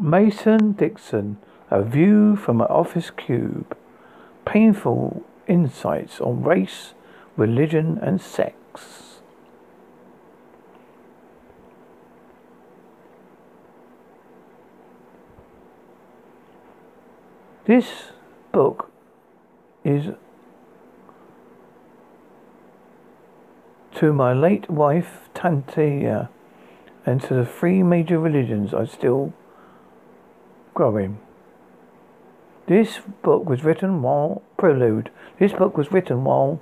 Mason Dixon, A View from an Office Cube. Painful insights on race, religion, and sex. This book is to my late wife, Tantia, and to the three major religions I still growing. This book was written while prelude. This book was written while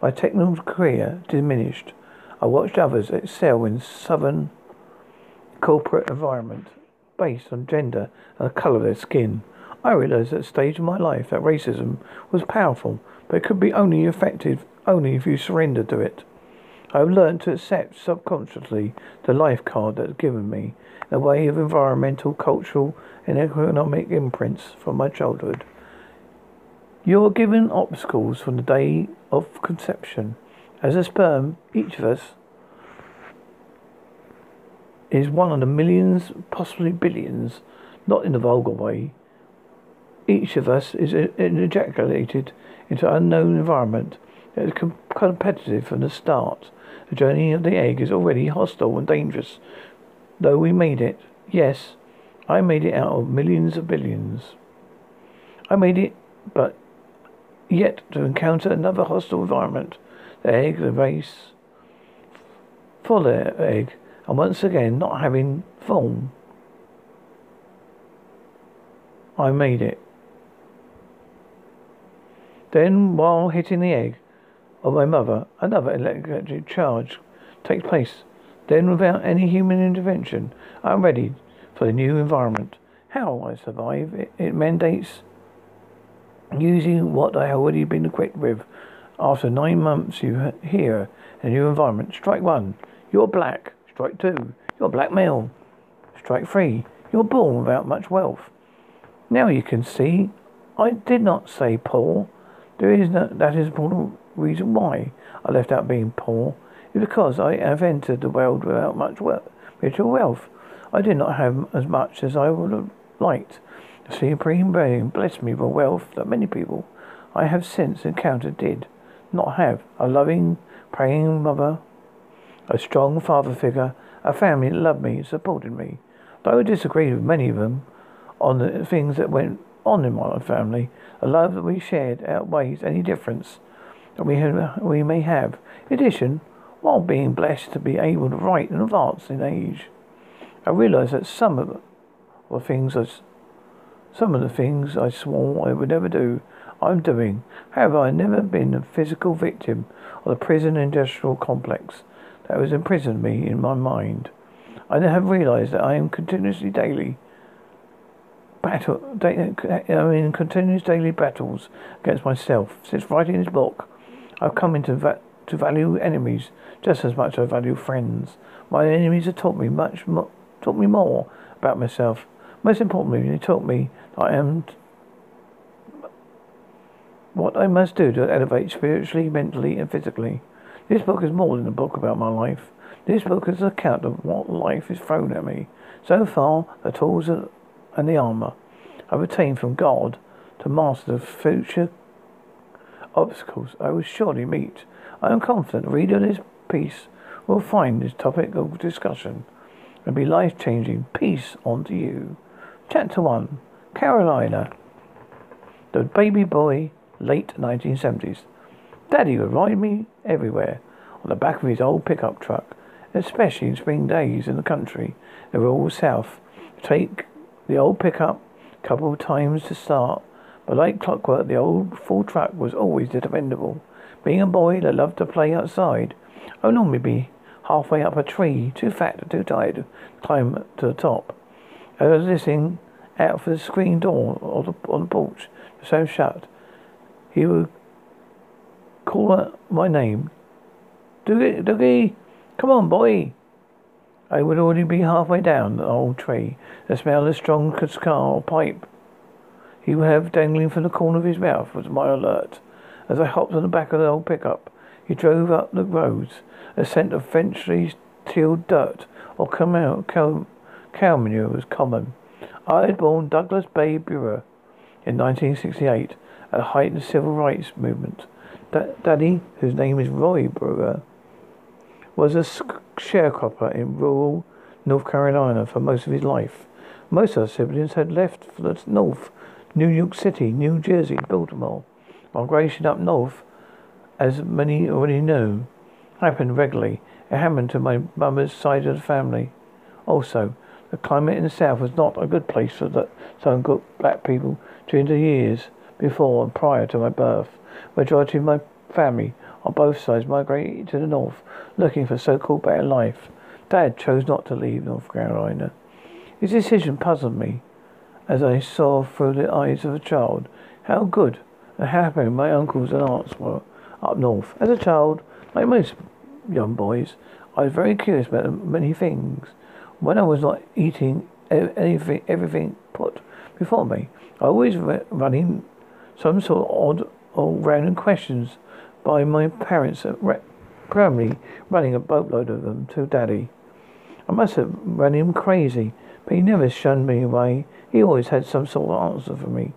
my technical career diminished. I watched others excel in southern corporate environment based on gender and the colour of their skin. I realized at a stage of my life that racism was powerful, but it could be only effective only if you surrender to it. I have learned to accept subconsciously the life card that that is given me, a way of environmental, cultural, and economic imprints from my childhood. You are given obstacles from the day of conception. As a sperm, each of us is one of the millions, possibly billions, not in a vulgar way. Each of us is ejaculated into an unknown environment that is com- competitive from the start. The journey of the egg is already hostile and dangerous. Though we made it, yes, I made it out of millions of billions. I made it, but yet to encounter another hostile environment. The egg, the race, the egg, and once again not having form. I made it. Then, while hitting the egg, of my mother, another electric charge takes place. Then, without any human intervention, I am ready for the new environment. How I survive? It, it mandates using what I already been equipped with. After nine months, you hear a new environment. Strike one. You're black. Strike two. You're black male. Strike three. You're born without much wealth. Now you can see, I did not say poor. There is no, that is important reason why I left out being poor is because I have entered the world without much wealth, material wealth. I did not have as much as I would have liked. The supreme being blessed me with wealth that many people I have since encountered did not have. A loving, praying mother, a strong father figure, a family that loved me and supported me. Though I disagreed with many of them on the things that went on in my family, the love that we shared outweighs any difference that we, have, we may have. In addition, while being blessed to be able to write and advance in age, I realize that some of the things I, some of the things I swore I would never do, I'm doing. However, I've never been a physical victim of the prison industrial complex that has imprisoned me in my mind. I now have realized that I am continuously daily battle, I'm in continuous daily battles against myself. Since writing this book, I've come into to value enemies just as much as I value friends. My enemies have taught me much, mo- taught me more about myself. Most importantly, they taught me that I am what I must do to elevate spiritually, mentally, and physically. This book is more than a book about my life. This book is an account of what life is thrown at me. So far, the tools and the armor I've attained from God to master the future obstacles I will surely meet. I am confident the reader of this piece will find this topic of discussion and be life changing. Peace unto you. Chapter 1 Carolina. The baby boy, late 1970s. Daddy would ride me everywhere on the back of his old pickup truck, especially in spring days in the country, the rural south. Take the old pickup a couple of times to start but like clockwork, the old full truck was always dependable. Being a boy that loved to play outside, I would normally be halfway up a tree, too fat or too tired to climb to the top. I was listening out for the screen door on the, on the porch, so shut. He would call out my name. Doogie, Doogie, come on, boy. I would already be halfway down the old tree. The smell of strong cigar pipe he would have dangling from the corner of his mouth was my alert. As I hopped on the back of the old pickup, he drove up the roads. A scent of freshly tilled dirt or cow, cow, manure was common. I had born Douglas Bay Brewer in 1968 at the height of the civil rights movement. Da- Daddy, whose name is Roy Brewer, was a sharecropper in rural North Carolina for most of his life. Most of our siblings had left for the north, New York City, New Jersey, Baltimore. Migration up north, as many already know, happened regularly. It happened to my mother's side of the family. Also, the climate in the south was not a good place for the some good black people during the years before and prior to my birth. Majority of my family on both sides migrated to the north, looking for so-called better life. Dad chose not to leave North Carolina. His decision puzzled me as I saw through the eyes of a child how good and happy my uncles and aunts were up north. As a child, like most young boys, I was very curious about many things. When I was not eating anything, everything put before me, I always running some sort of odd or random questions by my parents, primarily running a boatload of them to Daddy. I must have run him crazy, but he never shunned me away. He always had some sort of answer for me.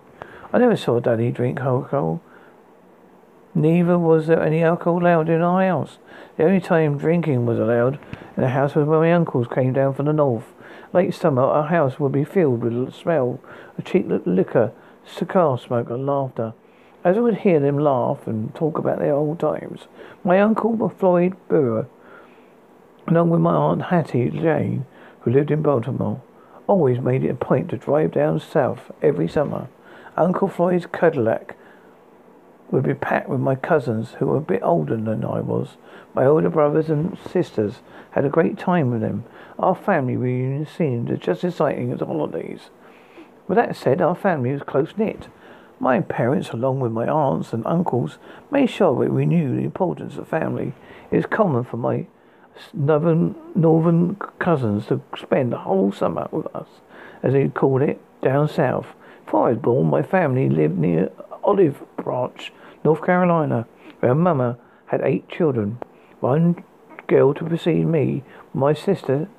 I never saw Daddy drink alcohol. Neither was there any alcohol allowed in our house. The only time drinking was allowed in the house was when my uncles came down from the north. Late summer, our house would be filled with the smell of cheap liquor, cigar smoke, and laughter. As I would hear them laugh and talk about their old times, my uncle Floyd Brewer along with my Aunt Hattie Jane, who lived in Baltimore, always made it a point to drive down south every summer. Uncle Floyd's Cadillac would be packed with my cousins who were a bit older than I was. My older brothers and sisters had a great time with them. Our family reunion seemed just as exciting as holidays. With that said, our family was close knit. My parents, along with my aunts and uncles, made sure that we knew the importance of family. It is common for my northern, northern cousins to spend the whole summer with us, as they called it, down south. Before I was born, my family lived near Olive Branch, North Carolina, where Mama had eight children. One girl to precede me, my sister,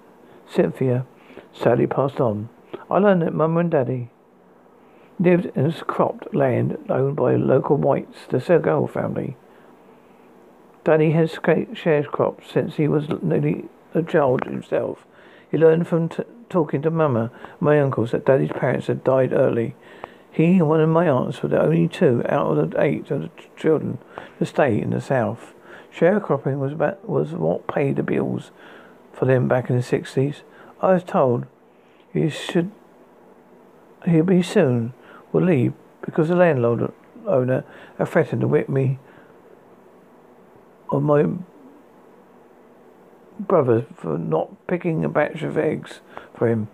Cynthia, sadly passed on. I learned that Mama and Daddy lived in cropped land owned by local whites, the Segal family. Daddy has sharecropped since he was nearly a child himself. He learned from t- talking to Mama, my uncles, that Daddy's parents had died early. He and one of my aunts were the only two out of the eight of the children to stay in the South. Sharecropping was about, was what paid the bills for them back in the sixties. I was told he should he'll be soon will leave because the landlord owner had threatened to whip me of my brother for not picking a batch of eggs for him.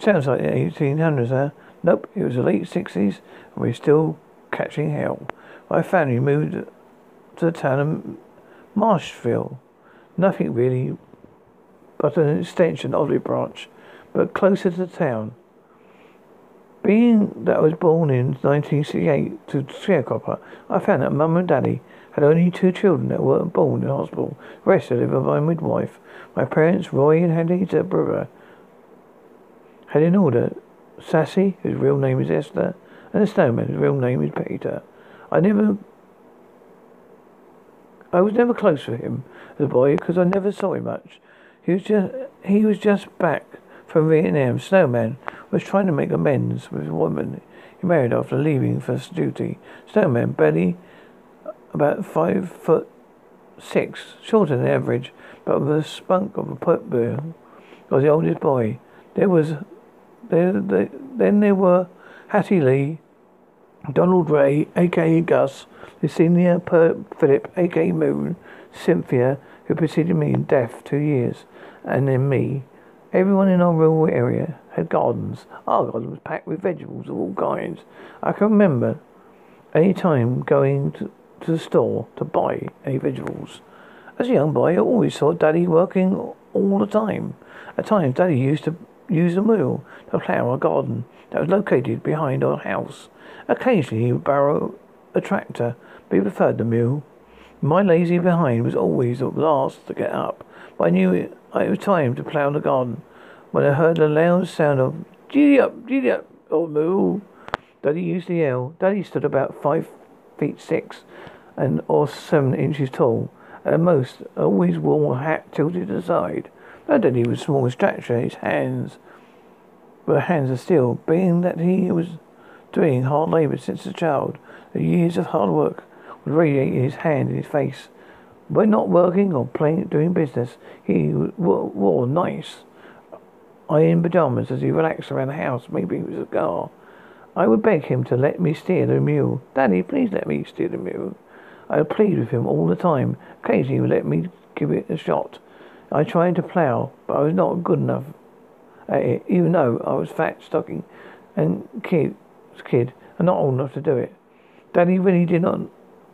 Sounds like the 1800s, huh? Nope, it was the late 60s, and we're still catching hell. My family moved to the town of Marshville. Nothing really but an extension of the branch, but closer to the town. Being that I was born in 1968 to sharecropper, I found that Mum and Daddy had only two children that weren't born in hospital. The rest lived with my midwife. My parents, Roy and Henrietta Brewer, had in order Sassy, whose real name is Esther, and the snowman, whose real name is Peter. I never, I was never close with him the boy because I never saw him much. He was just, he was just back from Vietnam. Snowman was trying to make amends with a woman he married after leaving for duty. Snowman barely about five foot six, shorter than average, but with the spunk of a pit bull. Was the oldest boy. There was, then there were Hattie Lee, Donald Ray, aka Gus, senior per Philip, aka Moon, Cynthia, who preceded me in death two years, and then me. Everyone in our rural area had gardens. Our garden was packed with vegetables of all kinds. I can remember any time going to to the store to buy any vegetables. As a young boy, I always saw Daddy working all the time. At times, Daddy used to use a wheel to plough our garden that was located behind our house. Occasionally, he would borrow a tractor, but he preferred the mule. My lazy behind was always the last to get up, but I knew it, it was time to plough the garden when I heard the loud sound of Giddy up, giddy up, old moo. Daddy used to yell. Daddy stood about five feet six and or seven inches tall. At most, always wore a hat tilted aside. No Daddy was small in stature. His hands were hands of steel, being that he was doing hard labour since a child. The years of hard work would radiate in his hand and his face. When not working or playing, doing business, he wore nice iron pajamas as he relaxed around the house, maybe it was a cigar. I would beg him to let me steer the mule. Daddy, please let me steer the mule. I would plead with him all the time. Occasionally he would let me give it a shot. I tried to plough, but I was not good enough at it, even though I was fat, stocking, and kid, kid, and not old enough to do it. Daddy really did not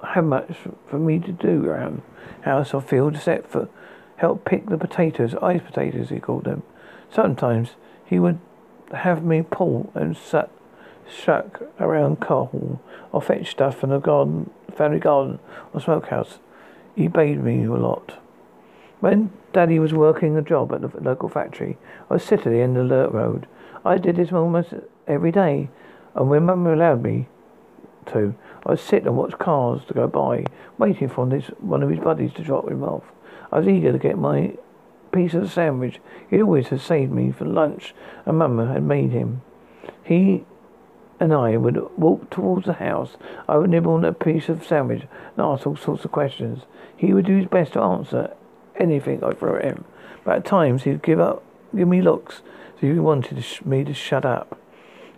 have much for me to do around house or field except for help pick the potatoes, ice potatoes he called them. Sometimes he would have me pull and set, shuck around coal or fetch stuff from the garden, family garden or smokehouse. He bade me a lot. When Daddy was working a job at the local factory, I was sitting at the the road. I did this almost every day, and when Mum allowed me to, I'd sit and watch cars to go by, waiting for this, one of his buddies to drop him off. I was eager to get my piece of sandwich. He always had saved me for lunch, and Mama had made him. He and I would walk towards the house. I would nibble on a piece of sandwich and ask all sorts of questions. He would do his best to answer anything I threw at him, but at times he'd give up, give me looks, so he wanted me to shut up.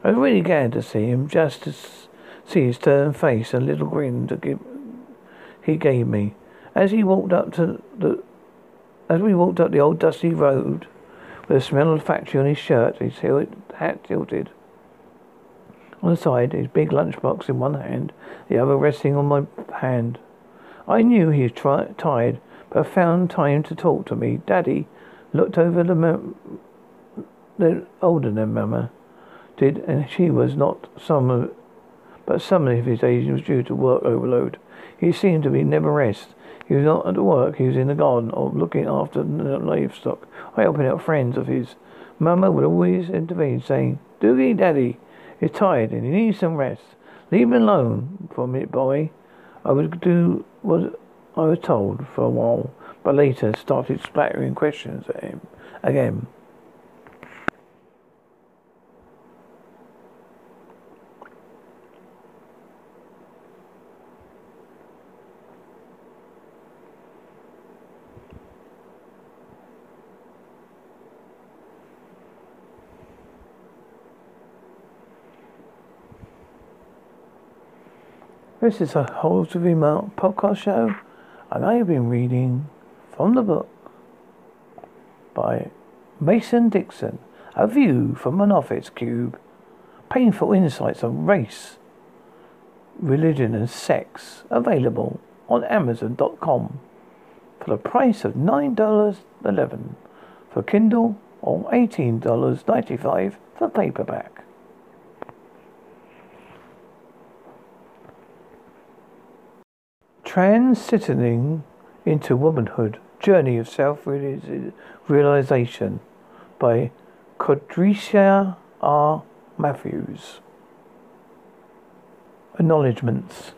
I was really glad to see him, just to see his stern face and little grin to give he gave me. As he walked up to the as we walked up the old dusty road with the smell of the factory on his shirt, his hat tilted on the side, his big lunchbox in one hand, the other resting on my hand. I knew he was tri- tired, but found time to talk to me. Daddy looked over the, mem- the older than Mama did, and she was not some of but some of his age was due to work overload. He seemed to be never rest. He was not at work, he was in the garden or looking after the livestock, or helping out friends of his. Mama would always intervene, saying, Doogie Daddy is tired and he needs some rest. Leave him alone for a minute, boy. I would do what I was told for a while, but later started splattering questions at him again. This is a Holes of Remote podcast show, and I have been reading from the book by Mason Dixon, A View from an Office Cube. Painful insights on race, religion, and sex. Available on Amazon.com for the price of $9.11 for Kindle or $18.95 for paperback. Transitioning into Womanhood Journey of Self Realization by Codricia R. Matthews. Acknowledgements.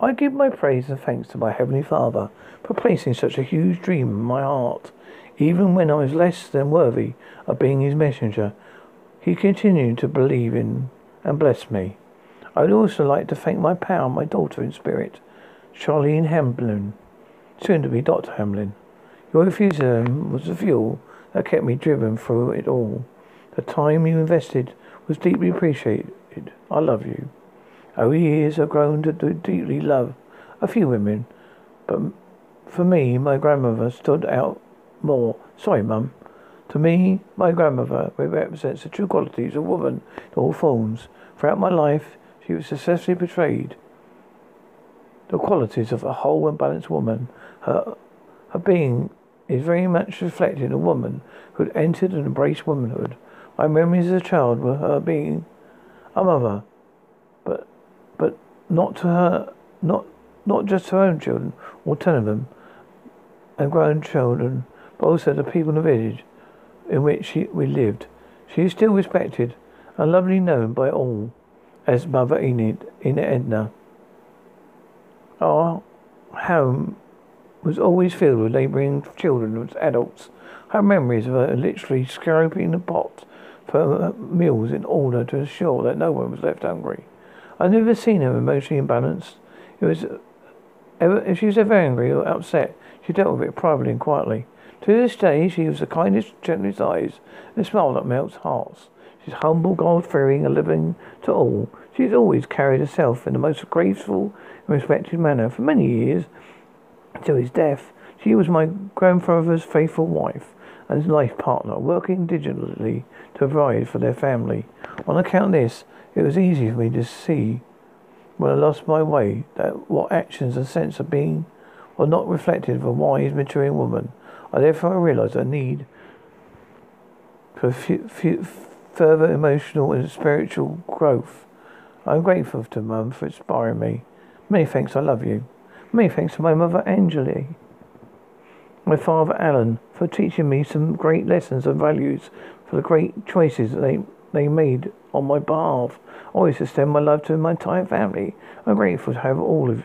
I give my praise and thanks to my Heavenly Father for placing such a huge dream in my heart. Even when I was less than worthy of being His messenger, He continued to believe in and bless me. I would also like to thank my pal, my daughter in spirit, Charlene Hamlin, soon to be Dr. Hamlin. Your enthusiasm was the fuel that kept me driven through it all. The time you invested was deeply appreciated. I love you. Over years, I've grown to deeply love a few women, but for me, my grandmother stood out more. Sorry, Mum. To me, my grandmother represents the true qualities of woman in all forms. Throughout my life, she was successfully portrayed the qualities of a whole and balanced woman. Her, her being is very much reflected in a woman who had entered and embraced womanhood. My memories as a child were her being a mother, but but not to her, not not just her own children, or ten of them, and grown children, but also the people in the village in which she, we lived. She is still respected and lovely known by all as Mother Enid in Edna. Our home was always filled with labouring children and adults. Have memories of her literally scraping the pot for meals in order to ensure that no one was left hungry. I've never seen her emotionally imbalanced. It was ever, if she was ever angry or upset, she dealt with it privately and quietly. To this day, she was the kindest, gentlest eyes and a smile that melts hearts. She's humble, God-fearing, and living to all. She's always carried herself in the most graceful and respected manner for many years. Until his death, she was my grandfather's faithful wife and life partner, working diligently to provide for their family. On account of this, it was easy for me to see when I lost my way that what actions and sense of being were not reflective of a wise, maturing woman. I therefore realized a need for further emotional and spiritual growth. I'm grateful to Mum for inspiring me. Many thanks, I love you. Many thanks to my mother, Angeli. My father, Alan, for teaching me some great lessons and values, for the great choices they, they made on my behalf. I always extend my love to my entire family. I'm grateful to have all of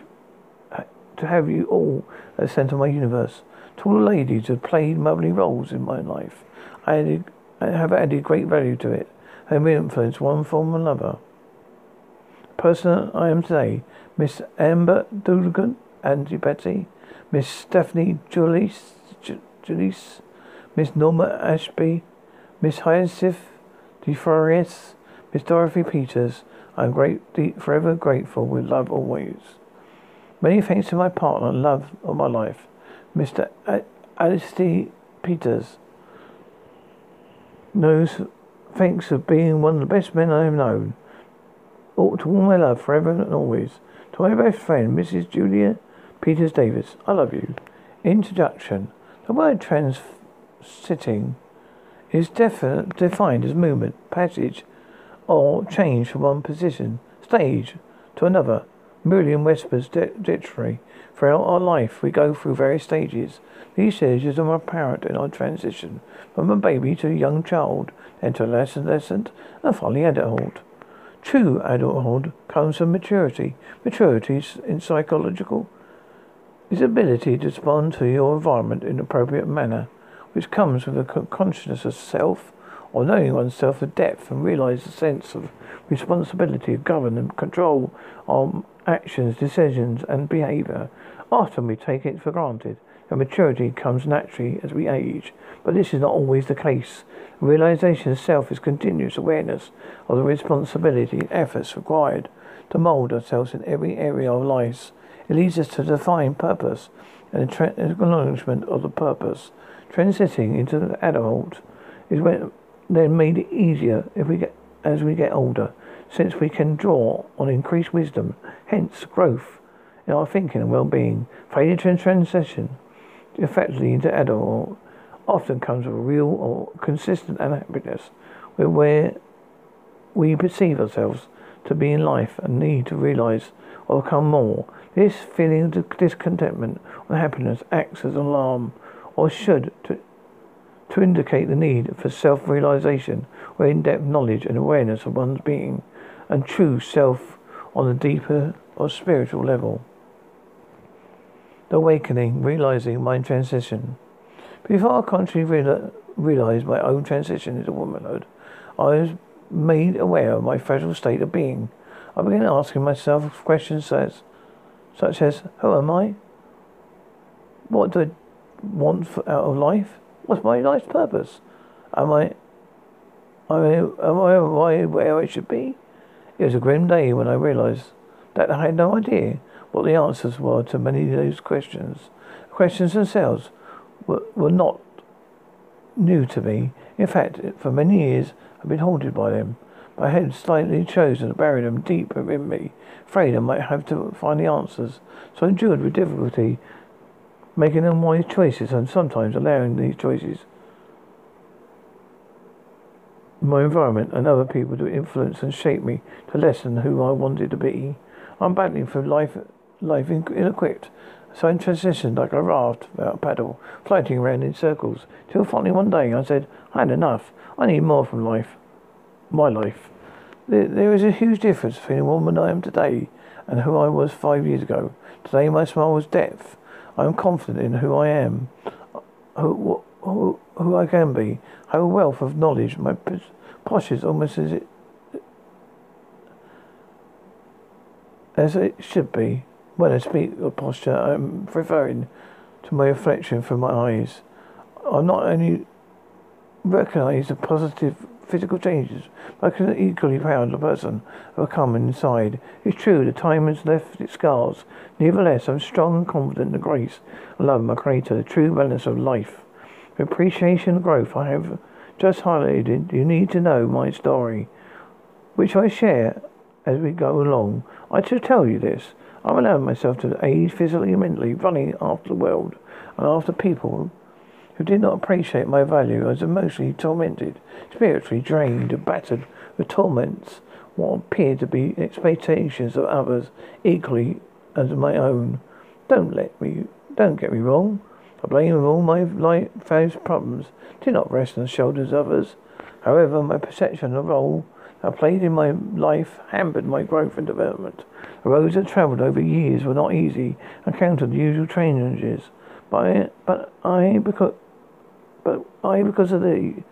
to have you all at the centre of my universe. To all the ladies who have played motherly roles in my life. I added have added great value to it and will influence one form or another. The person I am today, Miss Amber Dugan, Auntie Betty, Miss Stephanie Julice, Julies, Miss Norma Ashby, Miss Hyacinth DeForius, Miss Dorothy Peters. I am great, forever grateful with love always. Many thanks to my partner, love of my life, Mr. Alistair Peters knows thanks of being one of the best men I have known. Ought to all my love forever and always. To my best friend, Mrs. Julia Peters Davis, I love you. Introduction. The word transiting is defi- defined as movement, passage, or change from one position, stage, to another. Merriam-Webster's dictionary. Throughout our life, we go through various stages. These stages are apparent in our transition from a baby to a young child, then to adolescent, and finally adulthood. True adulthood comes from maturity. Maturity is in psychological is ability to respond to your environment in an appropriate manner, which comes with a consciousness of self or knowing oneself with depth and realize a sense of responsibility of govern and control our actions, decisions and behavior. Often we take it for granted and maturity comes naturally as we age, but this is not always the case. realization of self is continuous awareness of the responsibility and efforts required to mold ourselves in every area of life. It leads us to define purpose and the acknowledgement of the purpose. Transiting into the adult is when then made easier if we get as we get older, since we can draw on increased wisdom, hence growth in our thinking and well-being. Failure to transition effectively into adult often comes with a real or consistent unhappiness where we perceive ourselves to be in life and need to realize or become more. This feeling of discontentment or happiness acts as an alarm or should to, to indicate the need for self-realization or in-depth knowledge and awareness of one's being and true self on a deeper or spiritual level the awakening, realizing my transition. Before I consciously real- realized my own transition into womanhood, I was made aware of my fragile state of being. I began asking myself questions such, such as, Who am I? What do I want for, out of life? What's my life's purpose? Am I, I, am I where I should be? It was a grim day when I realized that I had no idea what the answers were to many of those questions. The questions themselves were, were not new to me. In fact, for many years I've been haunted by them. I had slightly chosen to bury them deep within me, afraid I might have to find the answers. So I endured with difficulty making unwise choices and sometimes allowing these choices my environment and other people to influence and shape me to lessen who I wanted to be. I'm battling for life life ill-equipped. So I transitioned like a raft without a paddle, floating around in circles, till finally one day I said, I had enough. I need more from life. My life. There, there is a huge difference between the woman I am today and who I was five years ago. Today my smile was depth. I am confident in who I am, uh, who, who, who I can be. I have a wealth of knowledge. My posture is almost as it as it should be. When I speak of posture, I'm referring to my reflection from my eyes. I not only recognize the positive physical changes, but I can equally proud the person I've become inside. It's true, the time has left its scars. Nevertheless, I'm strong and confident in the grace and love of my Creator, the true balance of life. The appreciation and growth I have just highlighted, you need to know my story, which I share as we go along. I should tell you this. I'm allowing myself to age physically and mentally, running after the world and after people who did not appreciate my value. I was emotionally tormented, spiritually drained, battered with torments, what appeared to be expectations of others equally as my own. Don't let me, don't get me wrong. The blame of all my life's problems did not rest on the shoulders of others. However, my perception of role I played in my life hampered my growth and development. The roads I travelled over years were not easy, encountered the usual challenges, but I, but I because but I because of the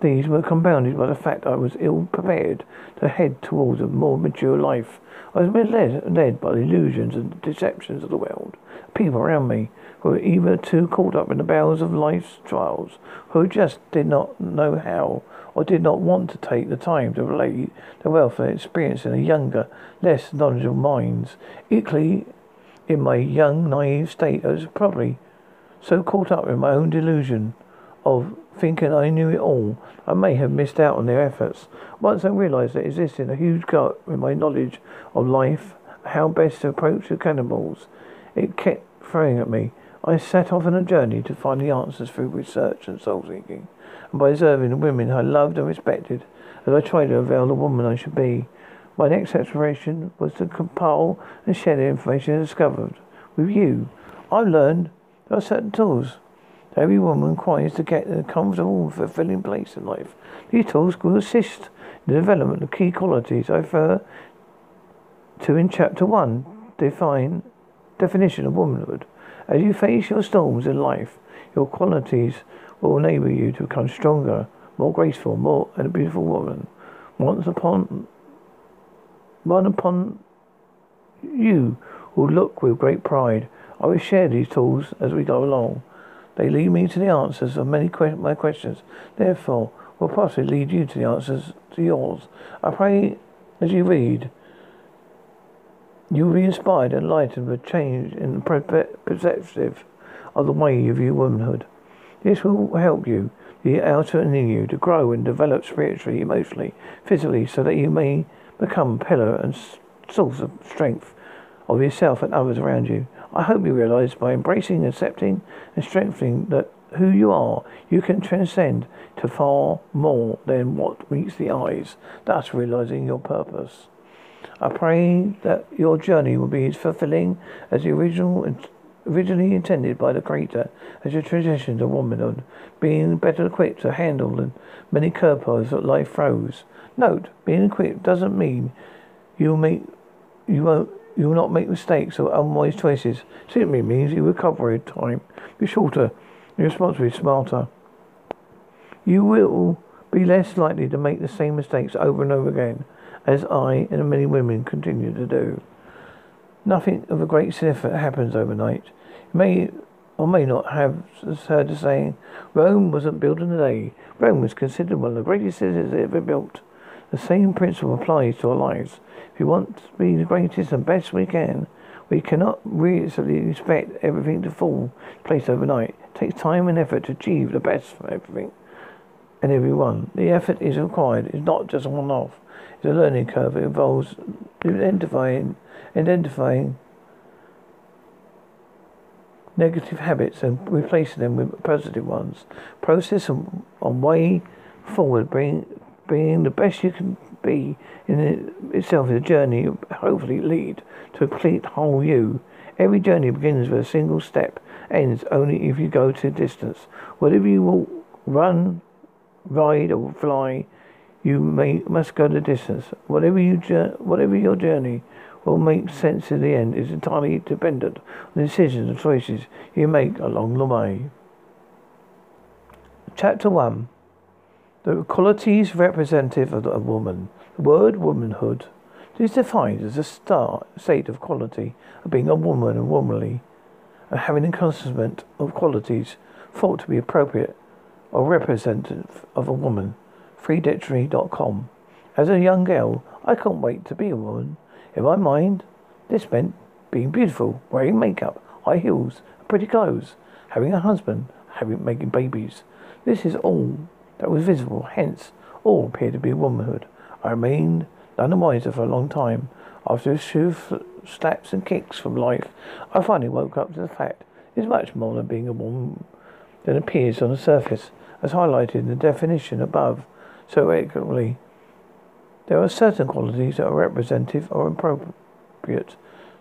these were compounded by the fact I was ill prepared to head towards a more mature life. I was led, led by the illusions and deceptions of the world. People around me were either too caught up in the battles of life's trials, who just did not know how or did not want to take the time to relate the wealth of experience in a younger, less knowledgeable minds. Equally, in my young, naive state, I was probably so caught up in my own delusion of thinking I knew it all, I may have missed out on their efforts. Once I realized there existed a huge gap in my knowledge of life, how best to approach the cannibals, it kept throwing at me. I set off on a journey to find the answers through research and soul seeking and by observing the women I loved and respected as I tried to unveil the woman I should be. My next exploration was to compile and share the information I discovered with you. I learned there are certain tools that every woman requires to get a comfortable and fulfilling place in life. These tools will assist in the development of key qualities I refer to in chapter one. Define definition of womanhood. As you face your storms in life, your qualities will enable you to become stronger, more graceful, more and a beautiful woman. Once upon one upon you will look with great pride. I will share these tools as we go along. They lead me to the answers of many que- my questions. Therefore, will possibly lead you to the answers to yours. I pray as you read, you will be inspired and enlightened with change in the perceptive of the way you view womanhood. This will help you, the outer and in you, to grow and develop spiritually, emotionally, physically, so that you may become pillar and source of strength of yourself and others around you. I hope you realize by embracing, accepting, and strengthening that who you are, you can transcend to far more than what meets the eyes, thus realizing your purpose. I pray that your journey will be as fulfilling as the original originally intended by the Creator as a transition to womanhood, being better equipped to handle the many curveballs that life throws. Note, being equipped doesn't mean you'll make you won't you will not make mistakes or unwise choices. Simply means your recovery time be shorter, your response will be smarter. You will be less likely to make the same mistakes over and over again, as I and many women continue to do. Nothing of a great significance happens overnight may or may not have heard the saying, Rome wasn't built in a day. Rome was considered one of the greatest cities ever built. The same principle applies to our lives. If we want to be the greatest and best we can, we cannot reasonably expect everything to fall in place overnight. It takes time and effort to achieve the best from everything and everyone. The effort is required. It's not just one off. It's a learning curve. It involves identifying, identifying negative habits and replacing them with positive ones. Process on, on way forward, being being the best you can be in it itself is a journey hopefully lead to a complete whole you. Every journey begins with a single step, ends only if you go to distance. Whatever you will run, ride or fly, You may must go the distance. Whatever you whatever your journey will make sense in the end is entirely dependent on the decisions and choices you make along the way. Chapter one: The qualities representative of a woman. The word womanhood is defined as a star, state of quality of being a woman and womanly, and having a consonant of qualities thought to be appropriate or representative of a woman. FreeDictionary.com. As a young girl, I can't wait to be a woman. In my mind, this meant being beautiful, wearing makeup, high heels, pretty clothes, having a husband, having making babies. This is all that was visible, hence all appeared to be womanhood. I remained none the wiser for a long time. After a few slaps and kicks from life, I finally woke up to the fact it's much more than being a woman than appears on the surface, as highlighted in the definition above so eloquently. There are certain qualities that are representative or appropriate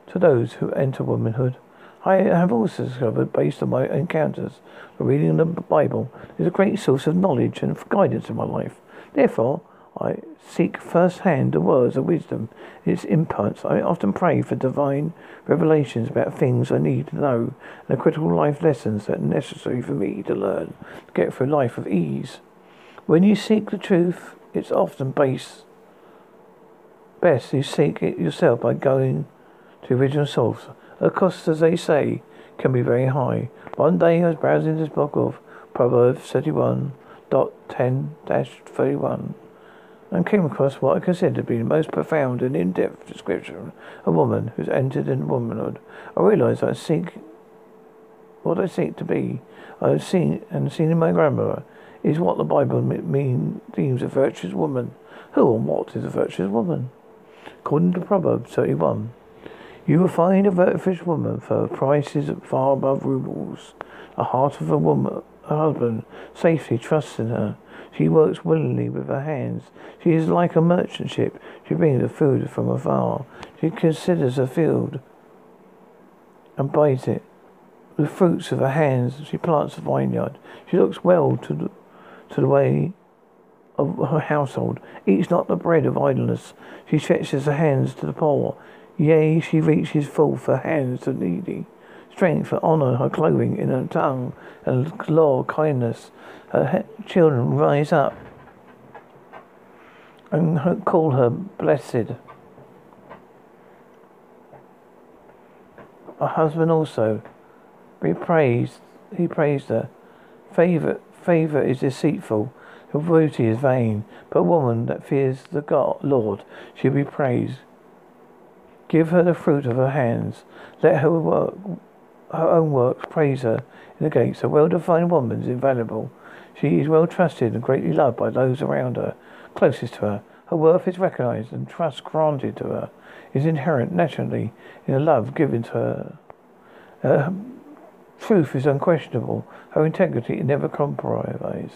to those who enter womanhood. I have also discovered, based on my encounters, that reading the Bible is a great source of knowledge and guidance in my life. Therefore, I seek first-hand the words of wisdom, its impulse. I often pray for divine revelations about things I need to know and the critical life lessons that are necessary for me to learn to get through a life with ease. When you seek the truth, it's often base. Best you seek it yourself by going to original source. The cost, as they say, can be very high. One day I was browsing this book of Proverbs 31.10-31 and came across what I consider to be the most profound and in-depth description of a woman who's entered in womanhood. I realized I seek what I seek to be. I have seen and seen in my grandmother is what the Bible mean, deems a virtuous woman. Who and what is a virtuous woman? According to Proverbs 31, you will find a virtuous woman for prices far above rubles. The heart of a woman, a husband, safely trusts in her. She works willingly with her hands. She is like a merchant ship. She brings the food from afar. She considers a field and buys it. The fruits of her hands, she plants a vineyard. She looks well to the to the way of her household, eats not the bread of idleness. She stretches her hands to the poor. Yea, she reaches forth her hands to the needy. Strength for honor her clothing in her tongue, and law kindness. Her children rise up and call her blessed. Her husband also, be praised, he praised her. Favor, Favor is deceitful, her beauty is vain, but a woman that fears the God, Lord shall be praised. Give her the fruit of her hands. Let her work, her own works praise her in the gates. A well-defined woman is invaluable. She is well trusted and greatly loved by those around her, closest to her. Her worth is recognized and trust granted to her is inherent naturally in the love given to her. Uh, Truth is unquestionable. Her integrity never compromised.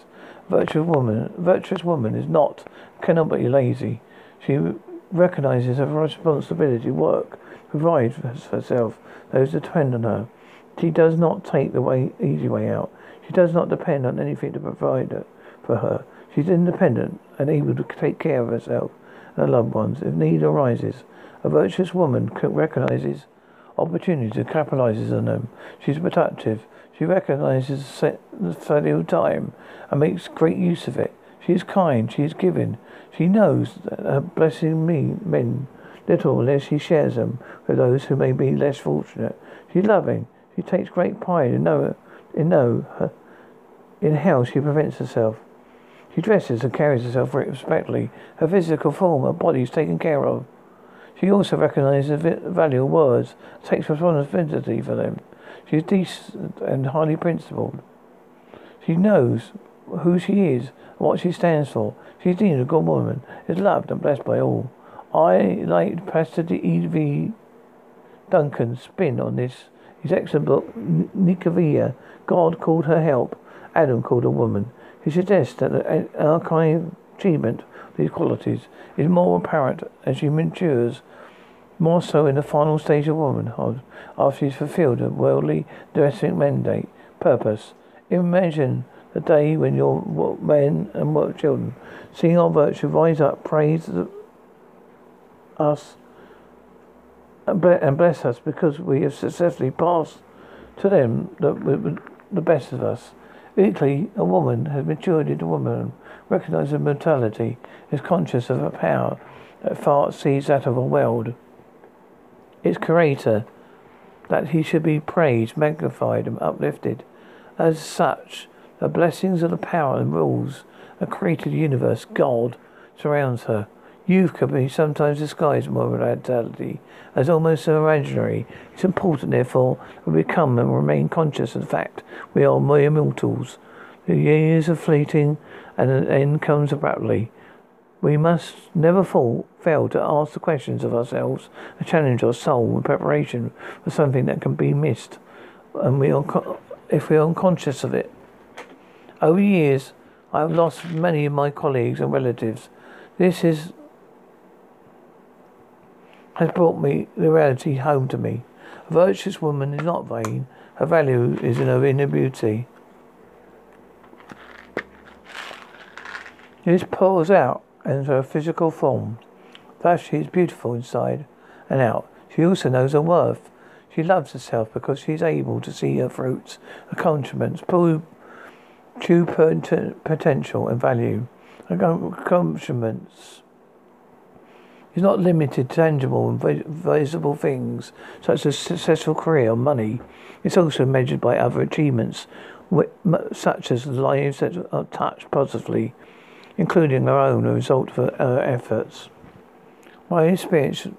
Virtuous woman, virtuous woman is not, cannot be lazy. She recognizes her responsibility to work, provide for herself, those depend on her. She does not take the way, easy way out. She does not depend on anything to provide for her. She's independent and able to take care of herself and her loved ones if need arises. A virtuous woman recognizes opportunities and capitalizes on them. She's productive. She recognizes the value of time and makes great use of it. She is kind. She is giving. She knows that her blessing me men little unless she shares them with those who may be less fortunate. She is loving. She takes great pride in know in know her, in how she prevents herself. She dresses and carries herself respectfully. Her physical form, her body is taken care of. She also recognizes the value of words, takes responsibility for them. She is decent and highly principled. She knows who she is and what she stands for. She is deemed a good woman, is loved and blessed by all. I like Pastor E.V. Duncan's spin on this. His excellent book, Nikovia, God called her help, Adam called her woman. He suggests that the archive achievement of these qualities is more apparent as she matures more so in the final stage of womanhood, after she's fulfilled a worldly domestic mandate, purpose. Imagine the day when your men and what children, seeing our virtue rise up, praise us and bless us because we have successfully passed to them the, the best of us. Equally, a woman has matured into woman, recognizes mortality, is conscious of a power that far exceeds that of a world. Its creator, that he should be praised, magnified, and uplifted. As such, the blessings of the power and rules a created universe, God, surrounds her. Youth can be sometimes disguised more mortality as almost imaginary. It's important, therefore, that we become and remain conscious of the fact we are mere mortals. The years are fleeting, and an end comes abruptly. We must never fall, fail to ask the questions of ourselves and challenge our soul in preparation for something that can be missed, and we are, if we are unconscious of it. Over the years, I have lost many of my colleagues and relatives. This is has brought me the reality home to me. A virtuous woman is not vain. Her value is in her inner beauty. This pours out into her physical form. Thus she is beautiful inside and out. She also knows her worth. She loves herself because she is able to see her fruits, accomplishments, true potential and value. Accomplishments is not limited to tangible and visible things such as successful career or money. It's also measured by other achievements, such as lives that are touched positively, including our own, a result of our uh, efforts. My experiences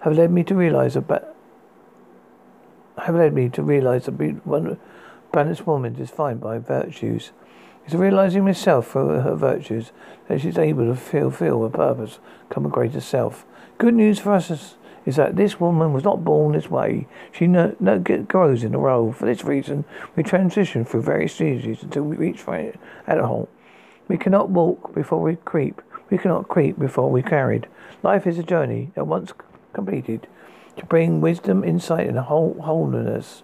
have led me to realize that have led me to realize that one balanced woman is defined by virtues it's realizing myself for her virtues that she's able to fulfill her purpose, become a greater self. Good news for us is, that this woman was not born this way. She no, no, grows in a role. For this reason, we transition through various stages until we reach adulthood. We cannot walk before we creep. We cannot creep before we carried. Life is a journey that once completed to bring wisdom, insight, and whole, wholeness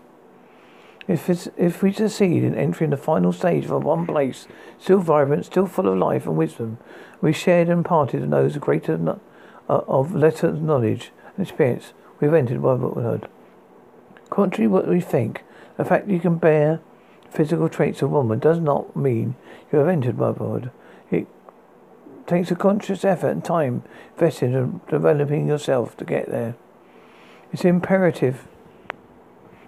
if, if we succeed in entering the final stage of one place, still vibrant, still full of life and wisdom, we shared and imparted in those greater uh, of lesser knowledge experience, we have entered womanhood. Contrary to what we think, the fact you can bear physical traits of woman does not mean you have entered motherhood. It takes a conscious effort and time invested in developing yourself to get there. It's imperative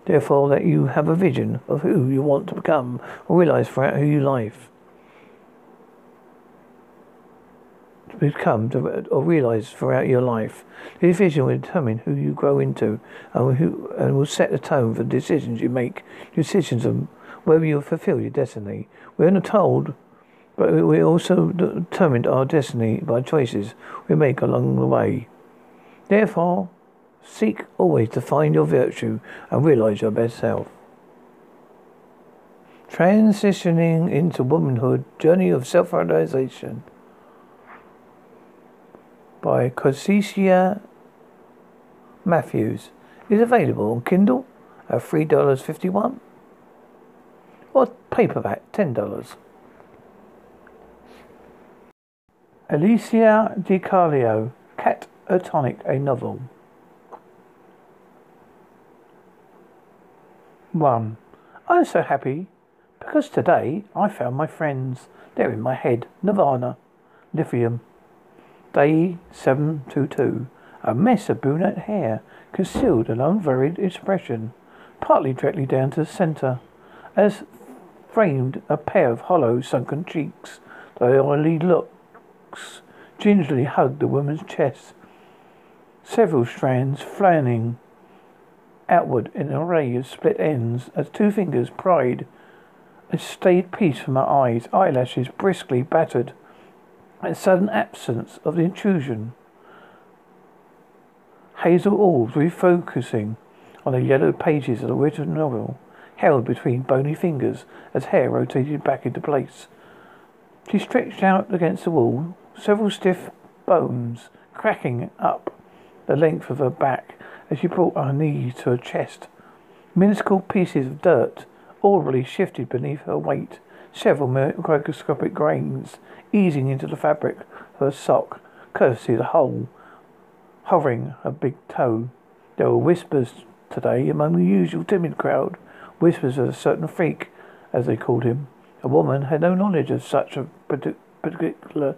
Therefore, that you have a vision of who you want to become or realize throughout who you life. To become to, or realize throughout your life. This vision will determine who you grow into and, who, and will set the tone for the decisions you make, decisions of whether you'll fulfill your destiny. We're not told, but we also determine our destiny by choices we make along the way. Therefore, Seek always to find your virtue and realize your best self. Transitioning into womanhood, journey of self-realization by Cossecia Matthews is available on Kindle at $3.51 or paperback $10. Alicia DiCarlo, Cat Tonic, a novel. 1. I'm so happy because today I found my friends. They're in my head. Nirvana. Lithium. Day 722. A mess of brunette hair concealed an unvaried expression, partly directly down to the centre, as framed a pair of hollow, sunken cheeks. The oily looks gingerly hugged the woman's chest, several strands flanning outward in an array of split ends as two fingers pried a staid piece from her eyes, eyelashes briskly battered, and sudden absence of the intrusion. Hazel orbs refocusing on the yellow pages of the written novel, held between bony fingers as hair rotated back into place. She stretched out against the wall, several stiff bones cracking up the length of her back as she brought her knees to her chest. Minuscule pieces of dirt audibly shifted beneath her weight. Several microscopic grains easing into the fabric of her sock, courtesy of the hole hovering a big toe. There were whispers today among the usual timid crowd, whispers of a certain freak, as they called him. A woman had no knowledge of such a particular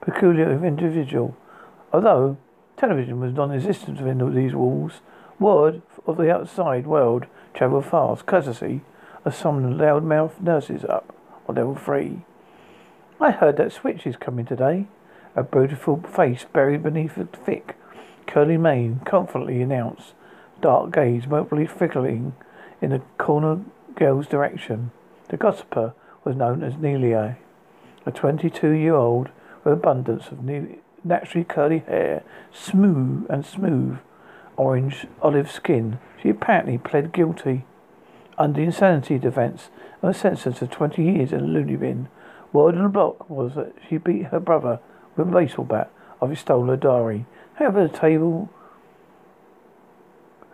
peculiar individual. Although television was non-existent within these walls, word of the outside world travelled fast, courtesy of some loud-mouthed nurses up on level three. I heard that Switch is coming today. A beautiful face buried beneath a thick, curly mane confidently announced, dark gaze mobily flickering in the corner girl's direction. The gossiper was known as Nelia, a 22-year-old with abundance of naturally curly hair, smooth and smooth, orange olive skin. She apparently pled guilty under insanity defense and was sentenced to 20 years in a loony bin. Word on the block was that she beat her brother with a baseball bat after he stole her diary. However, the table,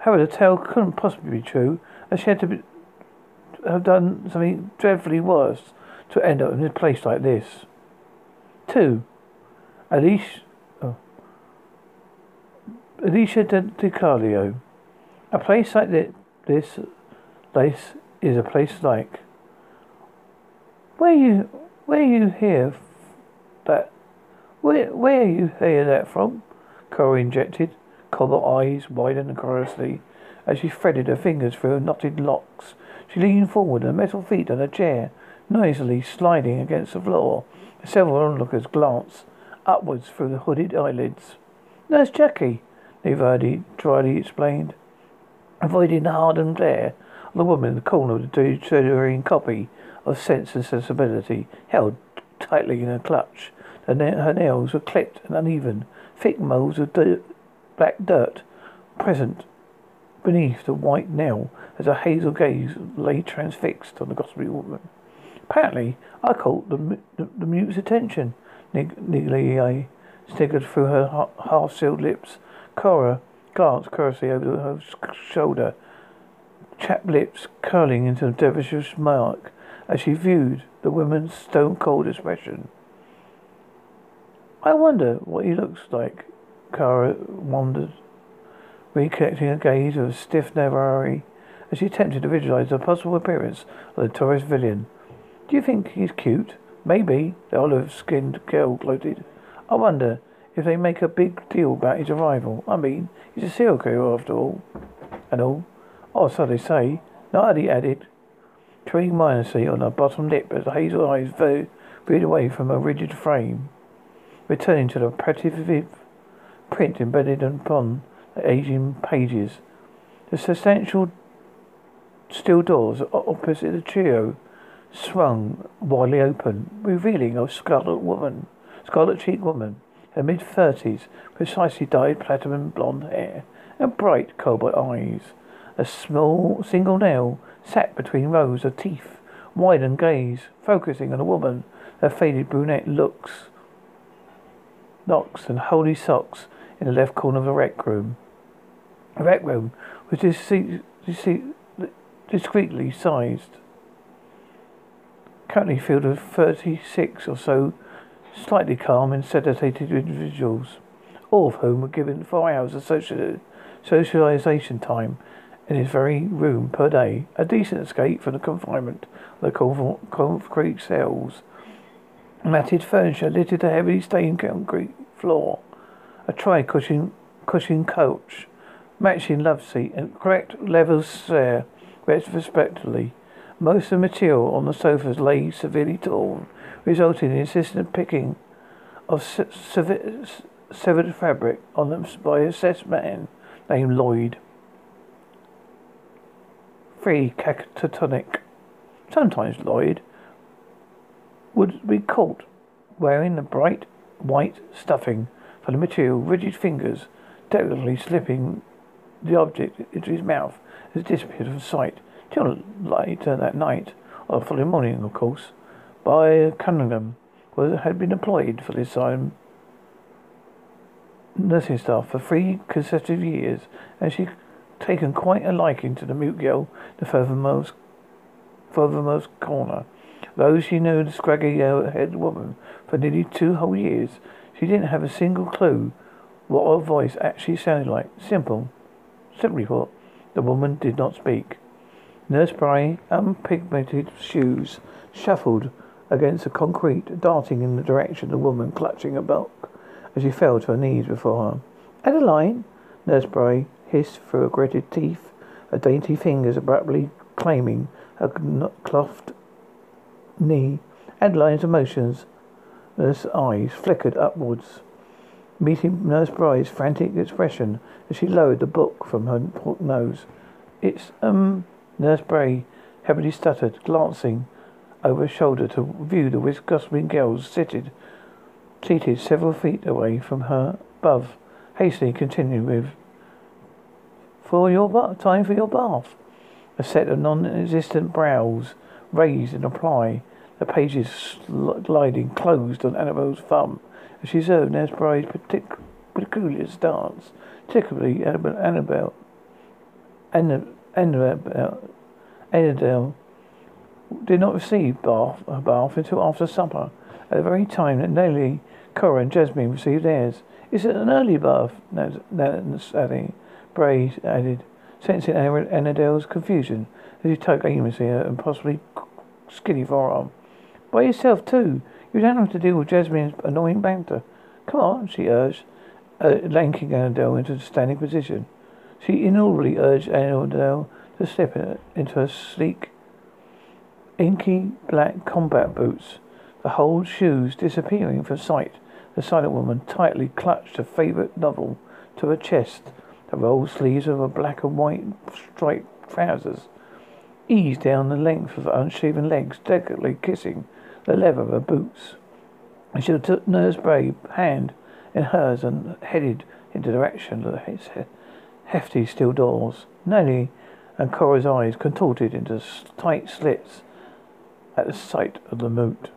however, the tale couldn't possibly be true, as she had to be, have done something dreadfully worse to end up in a place like this. Two, Alicia, oh, Alicia DiCarlo. A place like this place is a place like. Where you, where you hear that? Where, where you hear that from? Cora injected, cobalt eyes widened curiously as she threaded her fingers through her knotted locks. She leaned forward, her metal feet on a chair, noisily sliding against the floor. Several onlookers glanced upwards through the hooded eyelids. Nurse Jackie, Nevardi dryly explained, avoiding the hardened glare the woman in the corner of the deteriorating copy of Sense and Sensibility, held tightly in her clutch. Her, her nails were clipped and uneven, thick moles of dirt, black dirt present beneath the white nail as her hazel gaze lay transfixed on the gossipy woman. Apparently, I caught the, the, the mute's attention. Nigley I sniggered through her half-sealed lips. Cora glanced curiously over her shoulder, chapped lips curling into a devilish smirk as she viewed the woman's stone-cold expression. I wonder what he looks like, Cora wondered, recollecting a gaze of stiff Navari as she attempted to visualize the possible appearance of the tourist villain. Do you think he's cute? Maybe, the olive-skinned girl gloated. I wonder if they make a big deal about his arrival. I mean, he's a serial killer after all. And all. Oh, so they say. He added, treading mindlessly on her bottom lip as hazel eyes veered away from her rigid frame, returning to the impressive print embedded upon the aging pages. The substantial steel doors opposite the trio swung widely open, revealing a scarlet woman, scarlet cheeked woman, her mid thirties, precisely dyed platinum blonde hair and bright cobalt eyes. A small single nail sat between rows of teeth, widened gaze, focusing on a woman, her faded brunette looks, locks and holy socks in the left corner of the rec room. The rec room was discreetly sized currently filled with 36 or so slightly calm and sedated individuals, all of whom were given four hours of socialization time in his very room per day, a decent escape from the confinement of the concrete cells. Matted furniture littered the heavily stained concrete floor, a tri-cushion cushion coach, matching love seat, and correct leather chair, respectively. Most of the material on the sofas lay severely torn, resulting in insistent picking of severed fabric on them by a assessed man named Lloyd. Free catatonic. Sometimes Lloyd would be caught wearing the bright white stuffing for the material, rigid fingers delicately slipping the object into his mouth as it disappeared from sight. Till later that night, or the following morning, of course, by Cunningham, was had been employed for this time nursing staff for three consecutive years, and she taken quite a liking to the mute girl, the furthermost, furthermost corner. Though she knew the scraggy yellow-haired woman for nearly two whole years, she didn't have a single clue what her voice actually sounded like. Simple. Simply put, the woman did not speak. Nurse Bray, unpigmented shoes, shuffled against the concrete, darting in the direction of the woman clutching a book as she fell to her knees before her. Adeline, Nurse Bray hissed through her gritted teeth, her dainty fingers abruptly claiming her clothed knee. Adeline's emotions, Nurse's eyes flickered upwards, meeting Nurse Bray's frantic expression as she lowered the book from her hooked nose. It's, um, Nurse Bray heavily stuttered, glancing over her shoulder to view the Wisconsin girls seated, seated several feet away from her above, hastily continuing with, For your ba- time for your bath. A set of non-existent brows raised in reply, the pages sl- gliding closed on Annabelle's thumb as she observed Nurse partic- peculiar stance. Particularly Annabelle, Annabelle, Annabelle, Annabelle, did not receive bath, a bath until after supper, at the very time that Nellie, Cora, and Jasmine received theirs. Is it an early bath? Sally Bray added, sensing Annabelle's confusion as he tugged aimlessly at and possibly skinny forearm. By yourself, too. You don't have to deal with Jasmine's annoying banter. Come on, she urged, uh, lanking Annabelle into a standing position. She inaudibly urged Annabelle to slip into her sleek inky black combat boots, the whole shoes disappearing from sight. The silent woman tightly clutched a favourite novel to her chest. The rolled sleeves of her black and white striped trousers eased down the length of her unshaven legs, delicately kissing the leather of her boots. And She took Nurse Bray's hand in hers and headed in the direction of the hefty steel doors. Nellie and Cora's eyes contorted into tight slits at the sight of the moat.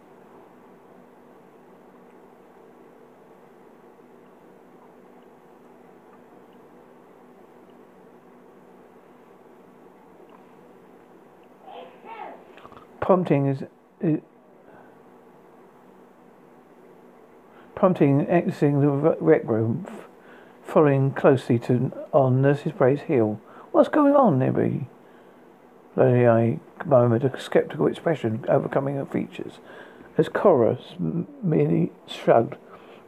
Prompting is, is prompting exiting the rec room, following closely to on Nurse's Bray's heel. What's going on, Nibby? Lady moment, a skeptical expression overcoming her features, as Cora merely shrugged.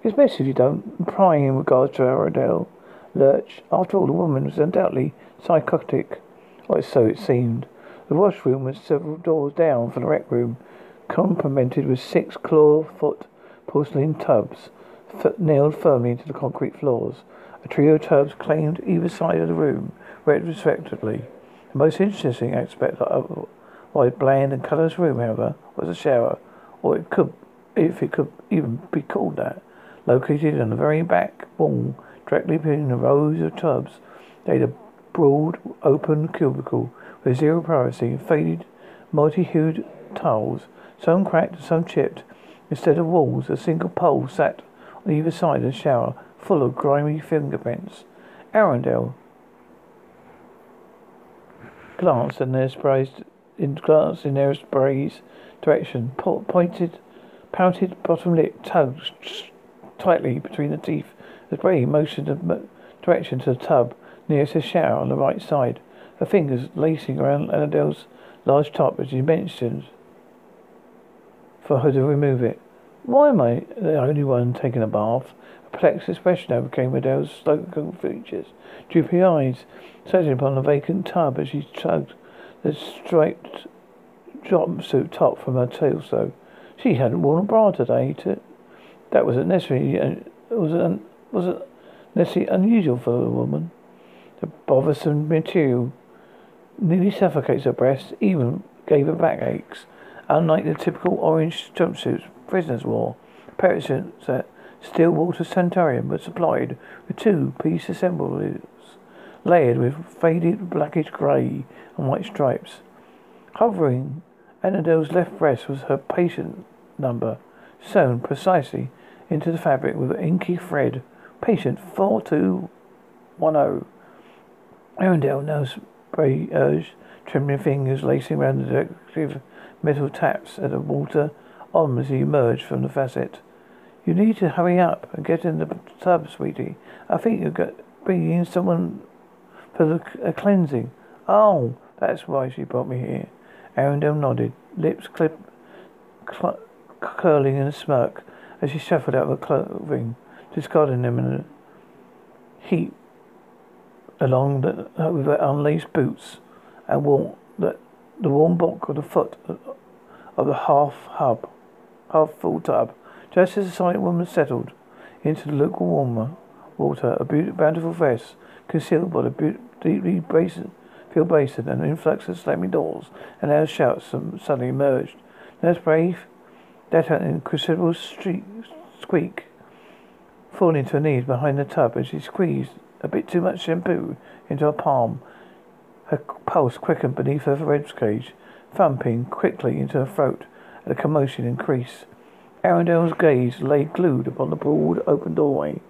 It's best if you don't, prying in regards to Aradel Lurch. After all, the woman was undoubtedly psychotic, or so it seemed. The washroom was several doors down from the rec room, complemented with six claw-foot porcelain tubs f- nailed firmly into the concrete floors. A trio of tubs claimed either side of the room, respectively. The most interesting aspect of why bland and colourless room, however, was a shower, or it could, if it could even be called that, located on the very back wall, directly between the rows of tubs. They had a broad, open cubicle with zero privacy, faded, multi-hued tiles, some cracked some chipped. Instead of walls, a single pole sat on either side of the shower, full of grimy fingerprints. Arundel glanced and Nurse Bray's in glanced in Nurse Bray's direction, po- pointed, pouted bottom lip tugged tightly between the teeth as Bray motioned the direction to the tub nearest the shower on the right side, her fingers lacing around Annabelle's large top as she mentioned for her to remove it. Why am I the only one taking a bath? A perplexed expression overcame Adele's slow features. Droopy eyes settling upon the vacant tub as she tugged the striped jumpsuit top from her torso. She hadn't worn a bra today. To, that wasn't necessarily uh, wasn't wasn't necessarily unusual for a woman. The bothersome material nearly suffocates her breasts, even gave her backaches. Unlike the typical orange jumpsuits prisoners wore, parachutes at Stillwater Sanitarium were supplied with two-piece assemblies layered with faded blackish grey and white stripes. Hovering Annabelle's left breast was her patient number, sewn precisely into the fabric with an inky thread. Patient 4210. Arundel knows Bray urged, uh, trembling fingers lacing around the decorative metal taps at the water on as he emerged from the facet. You need to hurry up and get in the tub, sweetie. I think you're bringing in someone for the, a cleansing. Oh, that's why she brought me here. Arundel nodded, lips clip, cl- curling in a smirk as she shuffled out of her clothing, discarding them in a heap along the, uh, with her unlaced boots and warm, the, the warm bulk of the foot of the half hub, half full tub. Just as the silent woman settled into the lukewarm water, a beautiful, bountiful face concealed by the be- deeply basin, filled basin and influx of slamming doors and loud shouts suddenly emerged. Nurse Brave out an squeak, falling to her knees behind the tub as she squeezed a bit too much shampoo into her palm. Her pulse quickened beneath her ribs cage, thumping quickly into her throat, and the commotion increased. Arundel's gaze lay glued upon the broad open doorway,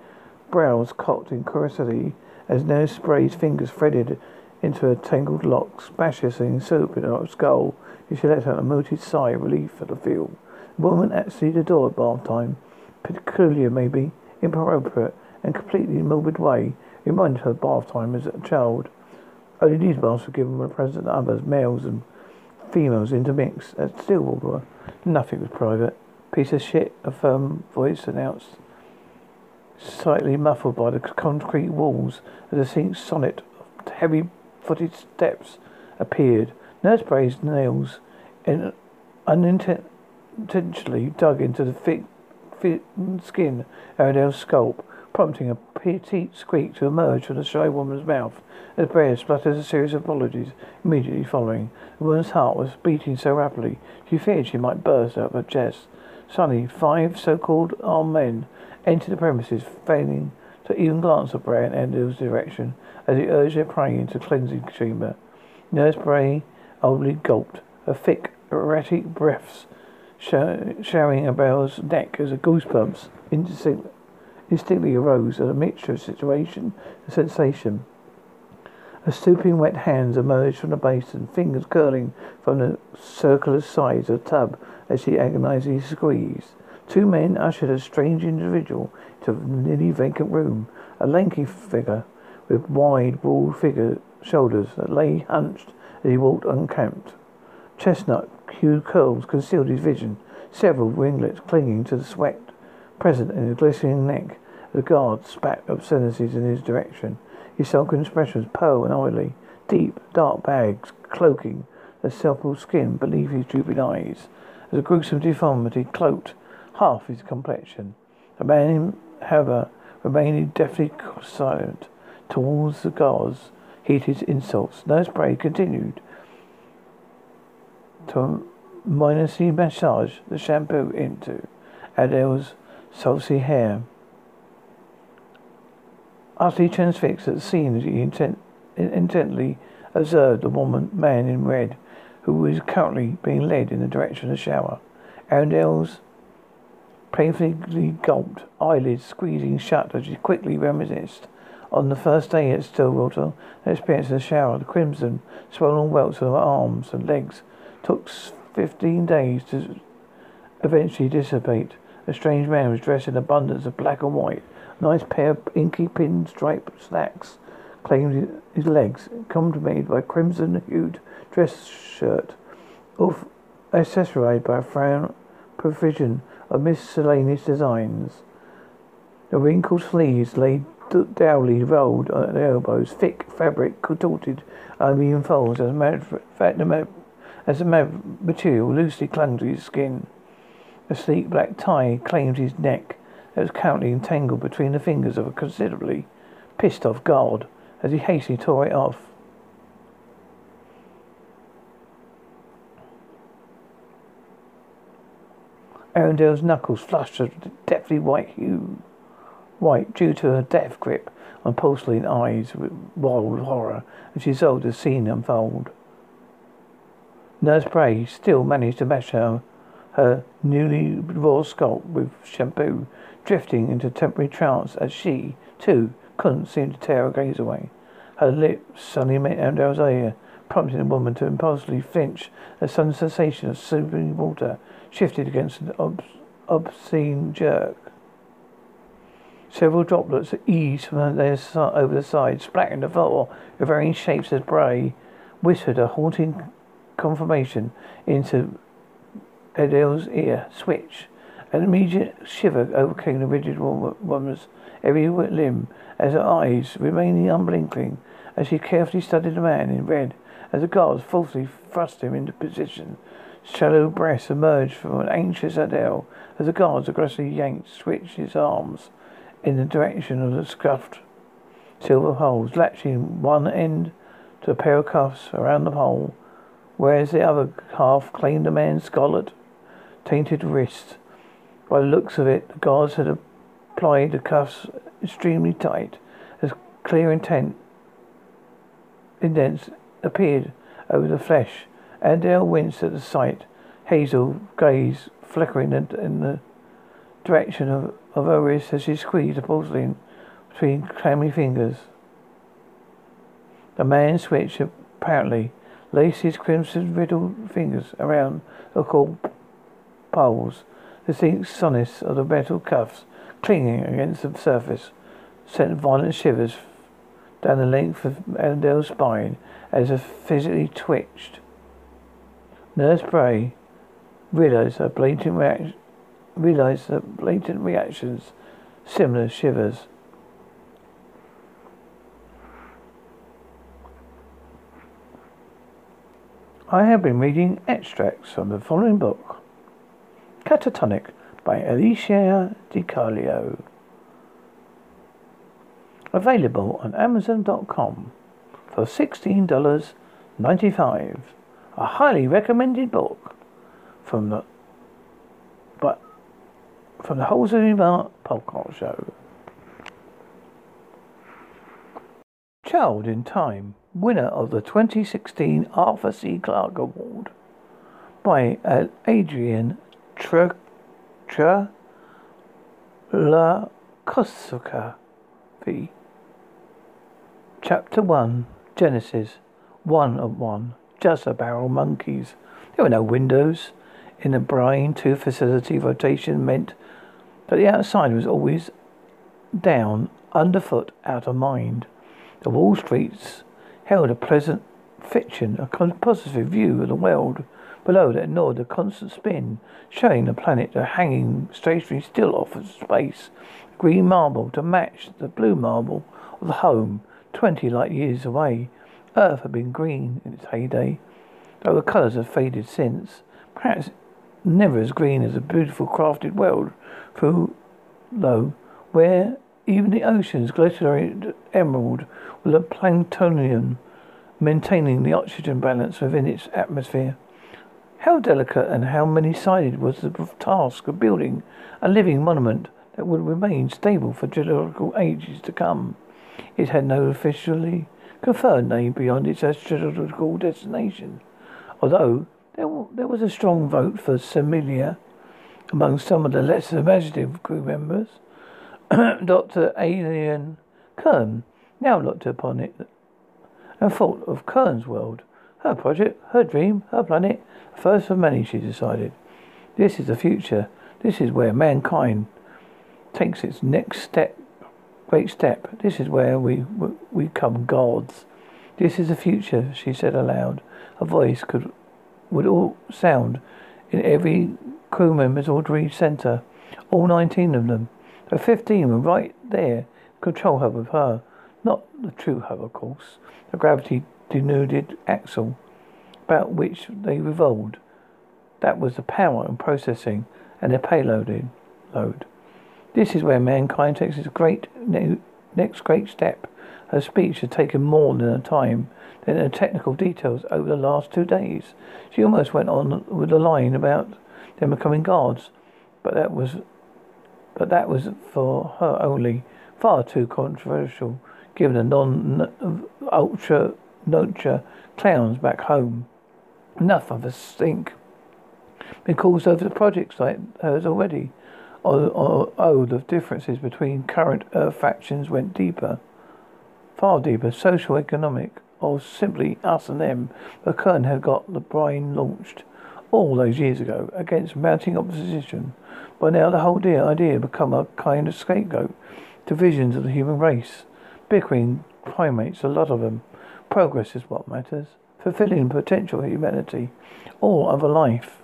brows cocked in curiosity as Nurse Spray's fingers threaded into her tangled locks, and soap in her skull, as she let out a muted sigh of relief at the feel. The woman actually adored bath time, peculiar maybe, inappropriate, and completely morbid way, reminded her of bath time as a child. Only these baths were given when present others, males and females intermixed. At Stillwater, nothing was private. Piece of shit, a firm voice announced, slightly muffled by the concrete walls as a sink sonnet of heavy footed steps appeared. Nurse Bray's nails in unintentionally dug into the thick, thick skin of Adele's scalp, prompting a petite squeak to emerge from the shy woman's mouth. As Bray spluttered a series of apologies immediately following. The woman's heart was beating so rapidly she feared she might burst out of her chest. Suddenly, five so-called armed men entered the premises, failing to even glance at Bray and Endel's direction as he urged their prey into the cleansing chamber. Nurse Bray only gulped, her thick, erratic breaths showering about his neck as the goosebumps instinctively arose a mixture of situation and sensation. Her stooping wet hands emerged from the basin, fingers curling from the circular sides of the tub as she agonizingly squeezed. Two men ushered a strange individual into a nearly vacant room, a lanky figure with wide, broad figure shoulders that lay hunched as he walked unkempt. Chestnut hued curls concealed his vision, several ringlets clinging to the sweat present in his glistening neck. The guard spat obscenities in his direction. His sullen expression was pale and oily. Deep, dark bags cloaking the supple skin beneath his drooping eyes. As a gruesome deformity cloaked half his complexion. The man, however, remained deathly silent towards the guards heated insults. Nurse Bray continued to mindlessly massage the shampoo into Adele's saucy hair. Utterly transfixed at the scene, he intent, intently observed the woman, man in red, who was currently being led in the direction of the shower. Arundel's painfully gulped, eyelids squeezing shut as she quickly reminisced on the first day at Stillwater, the experience in the shower, the crimson, swollen welts on her arms and legs took fifteen days to eventually dissipate. A strange man was dressed in abundance of black and white. Nice pair of inky pinstripe slacks claimed his legs, complemented by a crimson-hued dress shirt, off accessorized by a frown provision of miscellaneous designs. The wrinkled sleeves lay dowly rolled at the elbows, thick fabric contorted uneven folds. As a matter of fact, the as a material loosely clung to his skin. A sleek black tie claimed his neck that was currently entangled between the fingers of a considerably pissed off guard as he hastily tore it off. Arundel's knuckles flushed a deathly white hue white due to her death grip on porcelain eyes with wild horror as she saw the scene unfold. Nurse Bray still managed to mash her, her newly raw scalp with shampoo, drifting into temporary trance as she, too, couldn't seem to tear her gaze away. Her lips suddenly met Amdel's ear, prompting the woman to impulsively flinch. A sudden sensation of soapy water shifted against an ob- obscene jerk. Several droplets eased from their over the side, splattering the floor with varying shapes as Bray whispered a haunting confirmation into Adele's ear. Switch. An immediate shiver overcame the rigid woman's every limb as her eyes remained unblinking as she carefully studied the man in red as the guards forcefully thrust him into position. Shallow breaths emerged from an anxious Adele as the guards aggressively yanked, switched his arms in the direction of the scuffed silver holes, latching one end to a pair of cuffs around the pole, whereas the other half claimed the man's scarlet, tainted wrist. By the looks of it, the guards had applied the cuffs extremely tight, as clear intent indents appeared over the flesh. Adele winced at the sight, hazel gaze flickering in, the direction of, of her wrist as she squeezed the porcelain between clammy fingers. The man switched apparently, laced his crimson riddled fingers around the cold poles distinct soreness of the metal cuffs clinging against the surface sent violent shivers down the length of Adele's spine as her physically twitched. Nurse Bray realized her blatant reaction, realized her blatant reactions, similar shivers. I have been reading extracts from the following book. Catatonic by Alicia DiCarlo. Available on Amazon.com for $16.95. A highly recommended book from the but from the Wholesome Art Podcast Show. Child in Time, winner of the 2016 Arthur C. Clarke Award by uh, Adrian Tra, tra la Kosuka. Chapter 1 Genesis 1 of 1 Just a barrel monkeys. There were no windows. In the Brin 2 facility, rotation meant that the outside was always down, underfoot, out of mind. The wall streets held a pleasant fiction, a positive view of the world below that ignored the constant spin, showing the planet a hanging stationary still off of space. Green marble to match the blue marble of the home, twenty light years away. Earth had been green in its heyday, though the colours have faded since. Perhaps never as green as a beautiful crafted world through low, where even the oceans glittered emerald with a planktonium maintaining the oxygen balance within its atmosphere. How delicate and how many sided was the task of building a living monument that would remain stable for geological ages to come. It had no officially conferred name beyond its astrological destination, although there, there was a strong vote for Semilia among some of the less imaginative crew members. Dr. Alien Kern now looked upon it and thought of Kern's world her project, her dream, her planet. First of many, she decided. This is the future. This is where mankind takes its next step, great step. This is where we we become gods. This is the future, she said aloud. Her voice could would all sound in every crew member's ordinary center. All nineteen of them. The fifteen were right there, control hub of her. Not the true hub, of course. The gravity denuded axle about which they revolved. That was the power and processing and the payloading load. This is where mankind takes its great next great step. Her speech had taken more than a time than the technical details over the last two days. She almost went on with a line about them becoming gods, but that was but that was for her only, far too controversial, given the Non Ultra Natura clowns back home. Enough of a stink. Because over the project site has already. Oh, oh, oh, the differences between current Earth factions went deeper. far deeper, social, economic, or simply us and them, but Kern had got the brain launched all those years ago against mounting opposition. By now the whole dear idea had become a kind of scapegoat to visions of the human race. Bickering primates, a lot of them. Progress is what matters. Fulfilling potential humanity. All other life.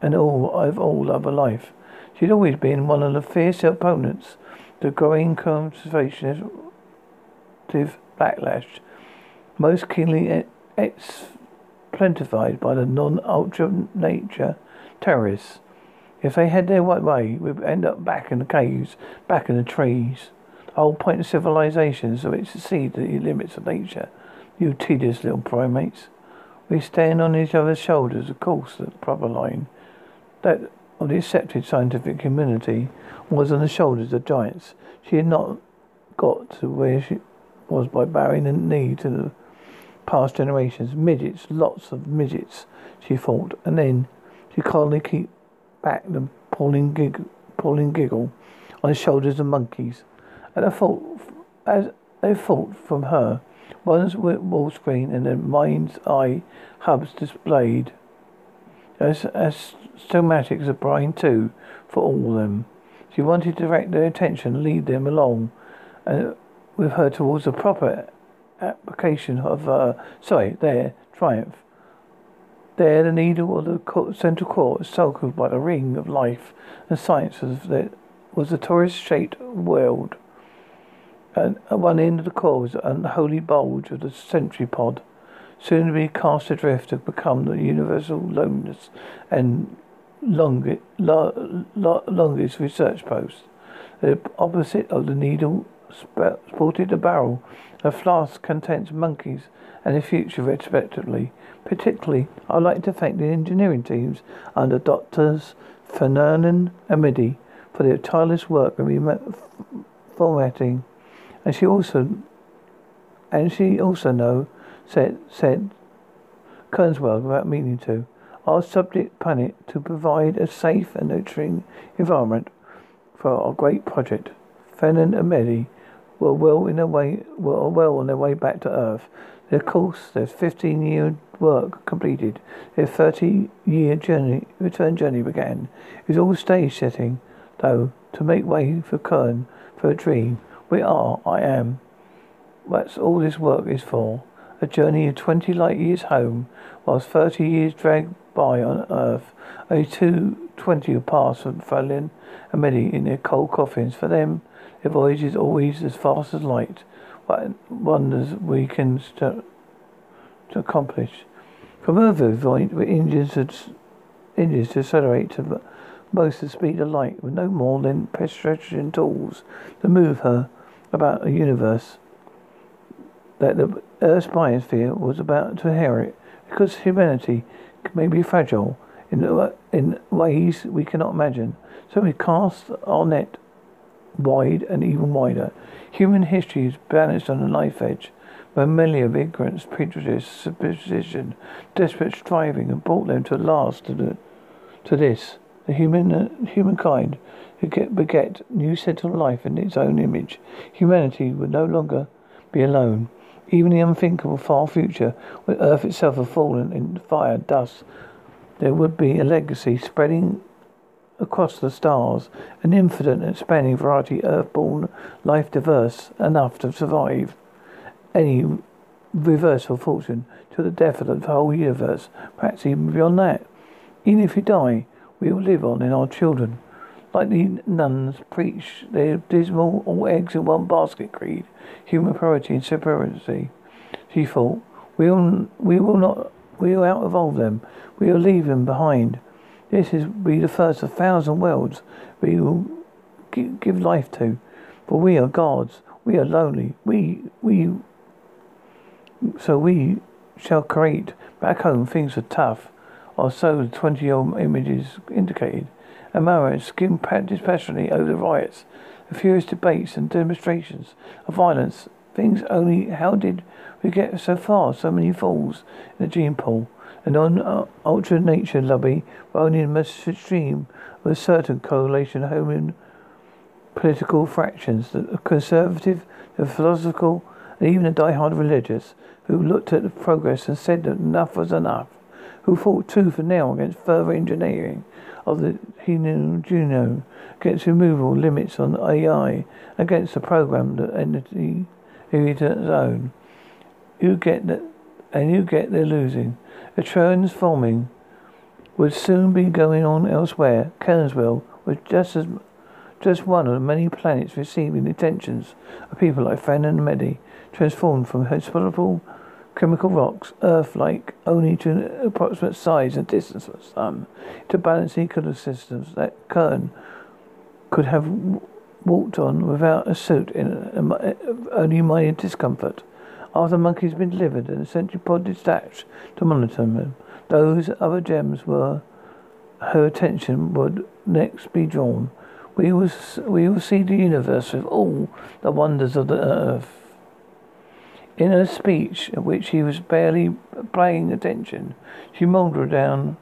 And all of all other life. She'd always been one of the fierce opponents the growing conservationist backlash, most keenly exemplified by the Non-Ultra Natura terrorists. If they had their way, we'd end up back in the caves, back in the trees. The whole point of civilization is it exceed the limits of nature. You tedious little primates. We stand on each other's shoulders, of course, the proper line. That of the accepted scientific community was on the shoulders of giants. She had not got to where she was by bowing the knee to the past generations. Midgets, lots of midgets, she thought, and then she calmly keep back the pulling giggle, pulling giggle on the shoulders of monkeys. And I thought, as they thought from her, one's wall screen and the mind's eye hubs displayed as, as stomatic as a brine too for all of them. She wanted to direct their attention, lead them along, and uh, with her towards a proper application of her, sorry, their triumph. There, the needle of the central core, circled by the ring of life and science, was the torus-shaped world. At one end of the core was an unholy bulge of the century pod, soon to be cast adrift to become the universal loneliness and longest, longest research post. The opposite of the needle sported a barrel. A flask contains monkeys and the future respectively. Particularly, I'd like to thank the engineering teams under Doctors Fernand and Midi for their tireless work in formatting. And she also, and she also know, said, said Kernswell without meaning to our subject planet to provide a safe and nurturing environment for our great project. Fennon and Medi were well in their way were well on their way back to Earth. Their course, their fifteen year work completed, their thirty year journey return journey began. It was all stage setting, though, to make way for Kern for a dream. We are, I am. That's all this work is for. A journey of twenty light years home, whilst thirty years drag by on earth. Only two twenty have passed from Fallon and many in their cold coffins. For them, their voyage is always as fast as light. What wonders we can st- to accomplish. From Earth, engines had engines to accelerate to most the speed of light with no more than pedestrian tools to move her about a universe that the Earth's biosphere was about to inherit because humanity may be fragile in, in ways we cannot imagine. So we cast our net wide and even wider. Human history is balanced on a knife edge by many of ignorance, prejudice, superstition, desperate striving, and brought them to last to the to this. The human uh, humankind who get beget new sentient life in its own image. Humanity would no longer be alone. Even the unthinkable far future, when Earth itself had fallen in fire, dust, there would be a legacy spreading across the stars, an infinite and expanding variety earthborn life diverse enough to survive any reversal of fortune to the death of the whole universe, perhaps even beyond that. Even if you die, we will live on in our children. Like the nuns preach their dismal all eggs in one basket creed, human priority and superiority. She thought, we will, we will not, we will out evolve them. We will leave them behind. This is be the first of thousand worlds we will give life to. For we are gods. We are lonely. We, we, so we shall create. Back home things are tough, or so the 20 year old images indicated. Amara skimmed dispassionately over the riots, the furious debates and demonstrations of violence. Things only, how did we get so far? So many falls in the gene pool. A Non-Ultra Natura lobby but only in the stream with a certain correlation human political fractions, the conservative, the philosophical, and even the die-hard religious, who looked at the progress and said that enough was enough, who fought tooth and nail against further engineering of the human genome, against removal limits on AI, against the program that entity its own. You get that, and you get they're losing. A transforming would soon be going on elsewhere. Kern's World was just as just one of the many planets receiving the attentions of people like Fan and Medi, transformed from hospitable chemical rocks, Earth-like only to an approximate size and distance of Sun, to balance ecosystems that Kern could have walked on without a suit in only minor discomfort. After the monkeys been delivered and the sentry pod dispatched to monitor them, those other gems were her attention would next be drawn. We will, we will see the universe with all the wonders of the earth. In her speech, at which he was barely paying attention, she mouldered down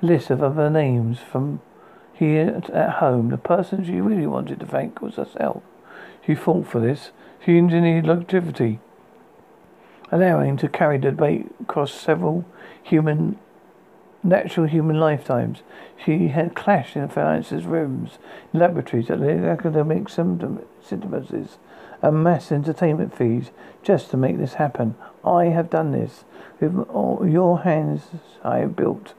a list of other names from here at home. The person she really wanted to thank was herself. She fought for this. She engineered longevity, allowing to carry the debate across several human natural human lifetimes. She had clashed in Francis' rooms, laboratories, at the academic syntheses, and mass entertainment fees just to make this happen. I have done this. With your hands I have built.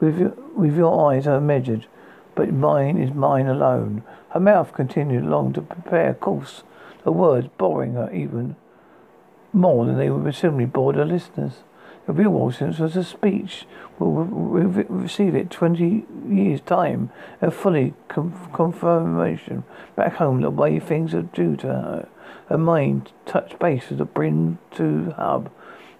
With your, with your eyes I have measured. But mine is mine alone. Her mouth continued long to prepare a course, the words boring her even more than they would presumably bore the listeners. The real audience was a speech. We'll re- receive it 20 years' time. A fully com- confirmation back home the way things are due to her. Her mind touched base with the Brin 2 hub.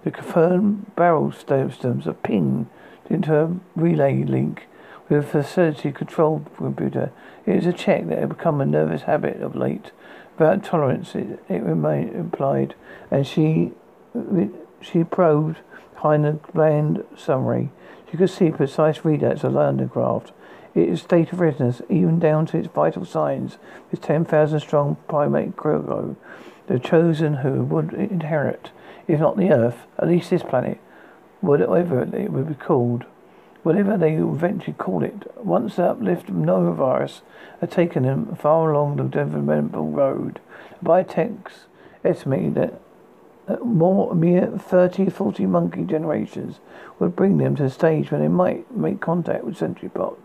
The confirmed barrel systems are pinged into a relay link with a facility control computer. It is a check that had become a nervous habit of late. Without tolerance, it, it remained implied, and she she probed behind the bland summary. She could see precise readouts of London craft. Its state of readiness, even down to its vital signs, its 10,000 strong primate crew, the chosen who would inherit, if not the Earth, at least this planet, whatever it would be called. Whatever they eventually call it, once the uplift of nanovirus had taken them far along the developmental road, biotechs estimated that more mere 30 40 monkey generations would bring them to the stage when they might make contact with Sentry Centripod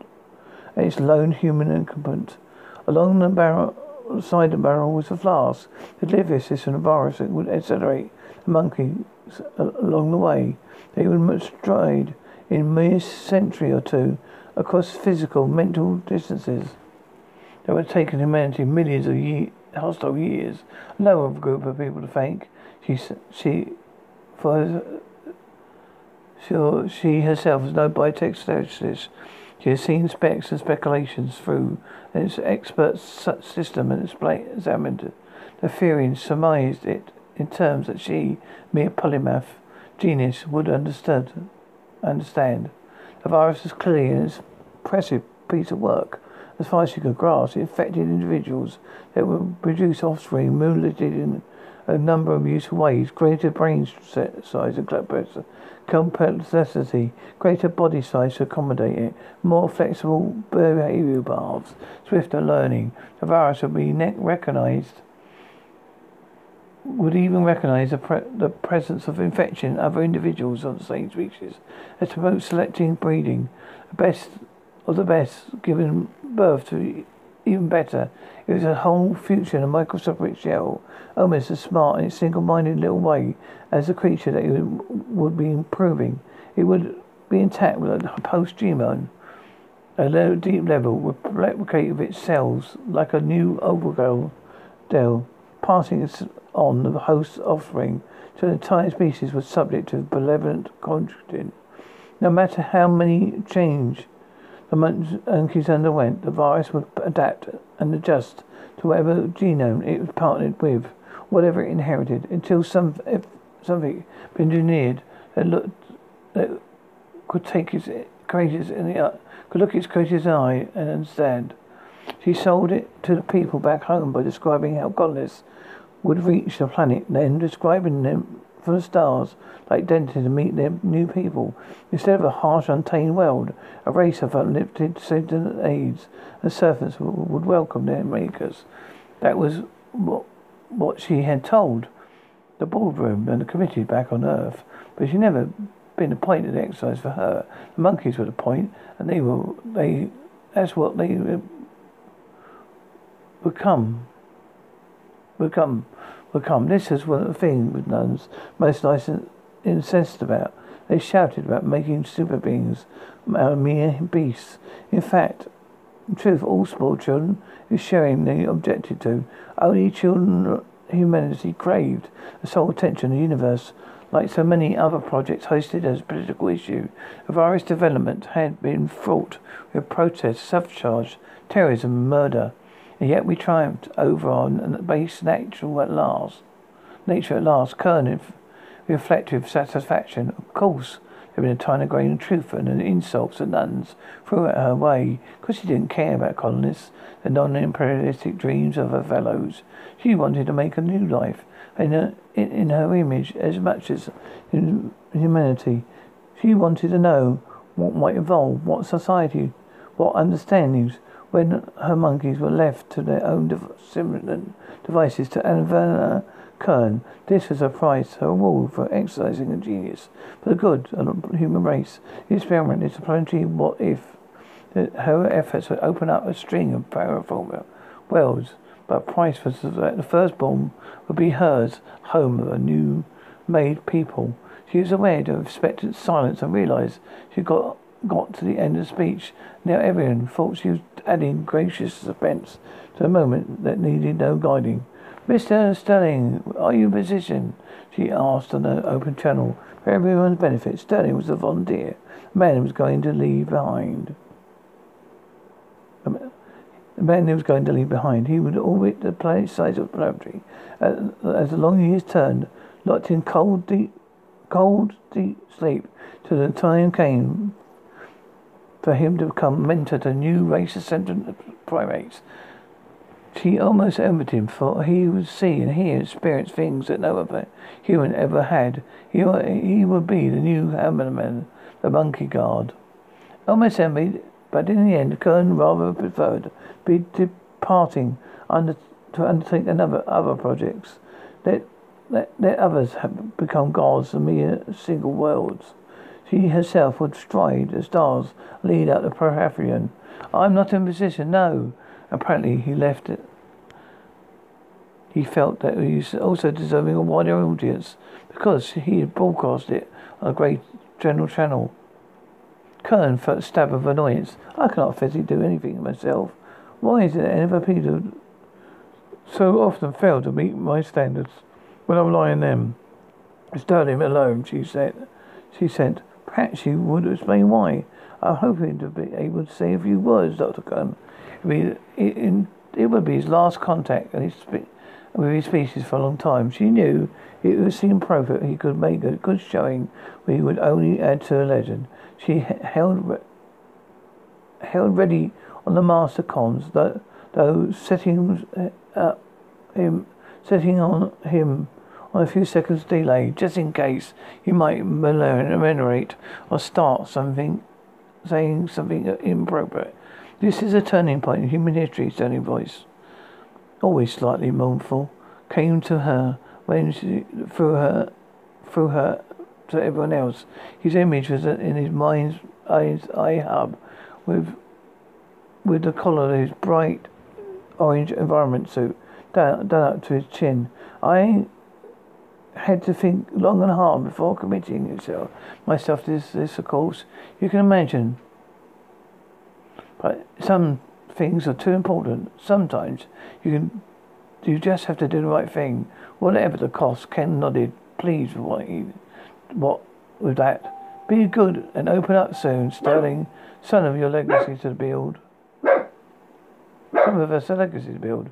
and its lone human incumbent. Along the barrel, side the barrel was a flask. The delivery system of virus that would accelerate the monkeys uh, along the way. They would stride in mere century or two across physical, mental distances that would taken humanity millions of hostile years. No group of people to thank. She, she, for sure, she herself is no biotech specialist. She has seen specs and speculations through its expert system and examined the theory and surmised it in terms that she, mere polymath genius, would understood, understand. The virus is clearly an impressive piece of work. As far as she could grasp, it infected individuals that would produce offspring mutilated in a number of useful ways. Greater brain size and complexity, greater body size to accommodate it, more flexible behavioral paths, swifter learning. The virus would be recognized would even recognize the, pre- the, presence of infection in other individuals of the same species, and to promote selecting breeding, the best of the best, giving birth to even better. It was a whole future in a microscopic shell, almost as smart in its single-minded little way as the creature that would be improving. It would be intact with a post-genome. A low, deep level would replicate of its cells like a new overgrown dell, passing on the host's offspring to the entire species was subject to benevolent conjugating. No matter how many change the monkeys underwent, the virus would adapt and adjust to whatever genome it was partnered with, whatever it inherited, until some something engineered that looked that could take its creators in the uh, could look its creator's eye and understand. She sold it to the people back home by describing how colonists would reach the planet, then describing them from the stars, like dentists to meet their new people. Instead of a harsh, untamed world, a race of unlimited sentient aids and servants would welcome their makers. That was what, what she had told the boardroom and the committee back on Earth, but she never been appointed exercise for her. The monkeys were the point, and they were they. That's what they would come. Would come. Would come. This is one of the things with nuns most incensed about. They shouted about making super beings out of mere beasts. In fact, in truth, all spoiled children is sharing the objected to, only children humanity craved, the sole attention of the universe like so many other projects hosted as a political issue, virus development had been fraught with protests, subcharge, terrorism, and murder. And yet we triumphed over on base nature at last. Nature at last, Kern reflected with satisfaction. Of course, there had been a tiny grain of truth and an insults at nuns threw at her way because she didn't care about colonists, the non-imperialistic dreams of her fellows. She wanted to make a new life, in her, in her image as much as in humanity. She wanted to know what might evolve, what society, what understandings, when her monkeys were left to their own devices to Avrana Kern. This was her price, her reward for exercising a genius for the good of the human race. The experiment is a planetary what if. Her efforts would open up a string of paraformer worlds but price was that the firstborn would be hers, home of a new made people. She was aware of expectant silence and realized she got got to the end of the speech. Now everyone thought she was adding gracious suspense to a moment that needed no guiding. Mr. Sterling, are you a physician? She asked on an open channel. For everyone's benefit, Sterling was a volunteer, a man was going to leave behind. Um, The man he was going to leave behind, he would orbit the planet size of the laboratory. As, the long years turned, locked in cold, deep, cold, deep sleep, till the time came for him to become mentor to new race sentient primates. She almost envied him, for he would see and hear and experience things that no other human ever had. He, he would be the new Hanuman, the monkey guard. Almost envied but in the end, Kern rather preferred be departing under, to undertake another other projects. Let, let, let others have become gods and mere single worlds. She herself would stride the stars, lead out the Prohafrian. I'm not in position, no. Apparently he left it. He felt that he was also deserving a wider audience because he had broadcast it on a great general channel. Kern felt a stab of annoyance. I cannot physically do anything myself. Why is it that people so often fail to meet my standards when I rely on them? Sterling alone, she said. She said, perhaps you would explain why. I'm hoping to be able to say a few words, Dr. Kern. It, it, it would be his last contact with his species for a long time. She knew it would seem appropriate he could make a good showing, but he would only add to the legend. She held held ready on the master comms, though, though setting uh, him setting on him on a few seconds delay, just in case he might enumerate or start something, saying something inappropriate. This is a turning point in human history, Sterling voice, always slightly mournful, came to her when she, through her, through her to everyone else. His image was in his mind's eye, eye hub with with the collar of his bright orange environment suit down, down up to his chin. I had to think long and hard before committing myself, myself to this, this, of course. You can imagine. But some things are too important. Sometimes you can, you just have to do the right thing, whatever the cost. Kern nodded, pleased with what he what with that? Be good and open up soon, Sterling. Son of your legacy to build. Some of us a legacy to build.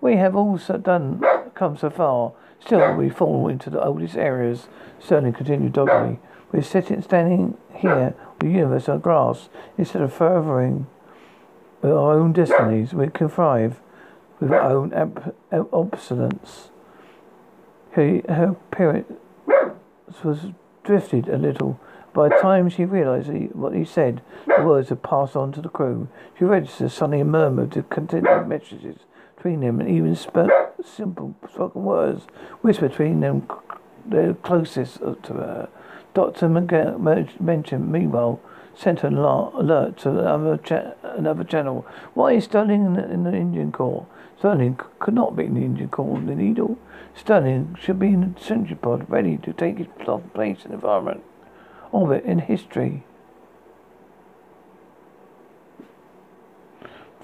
We have all so done come so far. Still, we fall into the oldest areas. Sterling continued doggedly. We're sitting, standing here with the universe on grass instead of furthering our own destinies. We contrive with our own ab- obsolescence. Her, her appearance was drifted a little. By the time she realized what he said, the words had passed on to the crew. She registered suddenly murmur the contented messages between them and even spoke simple spoken words whispered between them the closest to her. Dr. mentioned, meanwhile, sent an alert to another, cha- another channel. Why is Sterling in the, in the engine core? Sterling could not be the engine core the Needle. Sterling should be in the Sentry Pod, ready to take his place in the environment of it in history.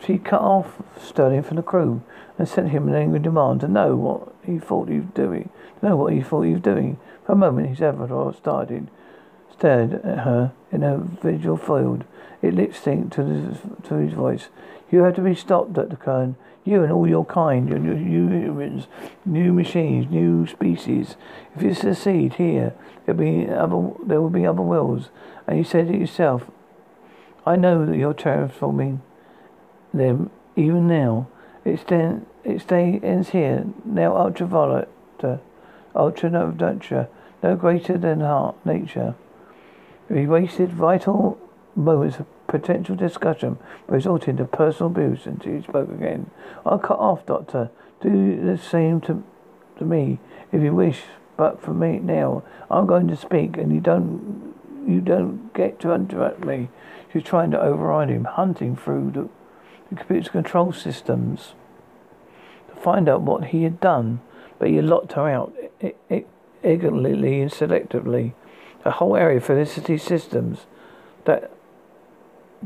She cut off Sterling from the crew and sent him an angry demand to know what he thought he was doing. To know what he thought he was doing. For a moment his avatar started, stared at her in a visual field. It lip synced to, to his voice. You have to be stopped, Dr. Kern. You and all your kind, your new humans, new machines, new species. If you succeed here, there'll be other, there will be other worlds. And you said it yourself. I know that you're transforming them even now. Its then its day ends here. Now ultraviolet, ultraviolet, no greater than heart nature. We wasted vital moments of potential discussion resulting in personal abuse until he spoke again. I'll cut off, Doctor. Do the same to to me if you wish, but for me now, I'm going to speak, and you don't you don't get to interrupt me. She's trying to override him, hunting through the, the computer control systems to find out what he had done, but he locked her out ignorantly and selectively. A whole area of felicity systems that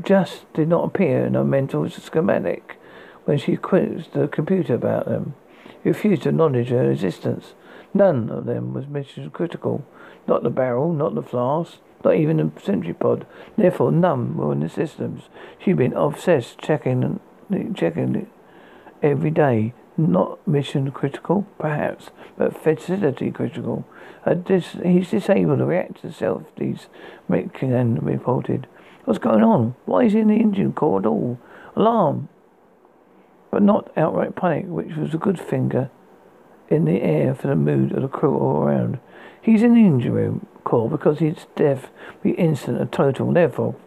just did not appear in her mental schematic when she quizzed the computer about them. He refused to acknowledge her existence. None of them was mission critical. Not the barrel, not the flask, not even the sentry pod. Therefore, none were in the systems. She'd been obsessed checking, and checking every day. Not mission critical, perhaps, but facility critical. Dis- he's disabled to react to self, these McKinnon reported. What's going on? Why is he in the engine core at all? Alarm! But not outright panic, which was a good finger in the air for the mood of the crew all around. He's in the engine room core because his death be instant and total, therefore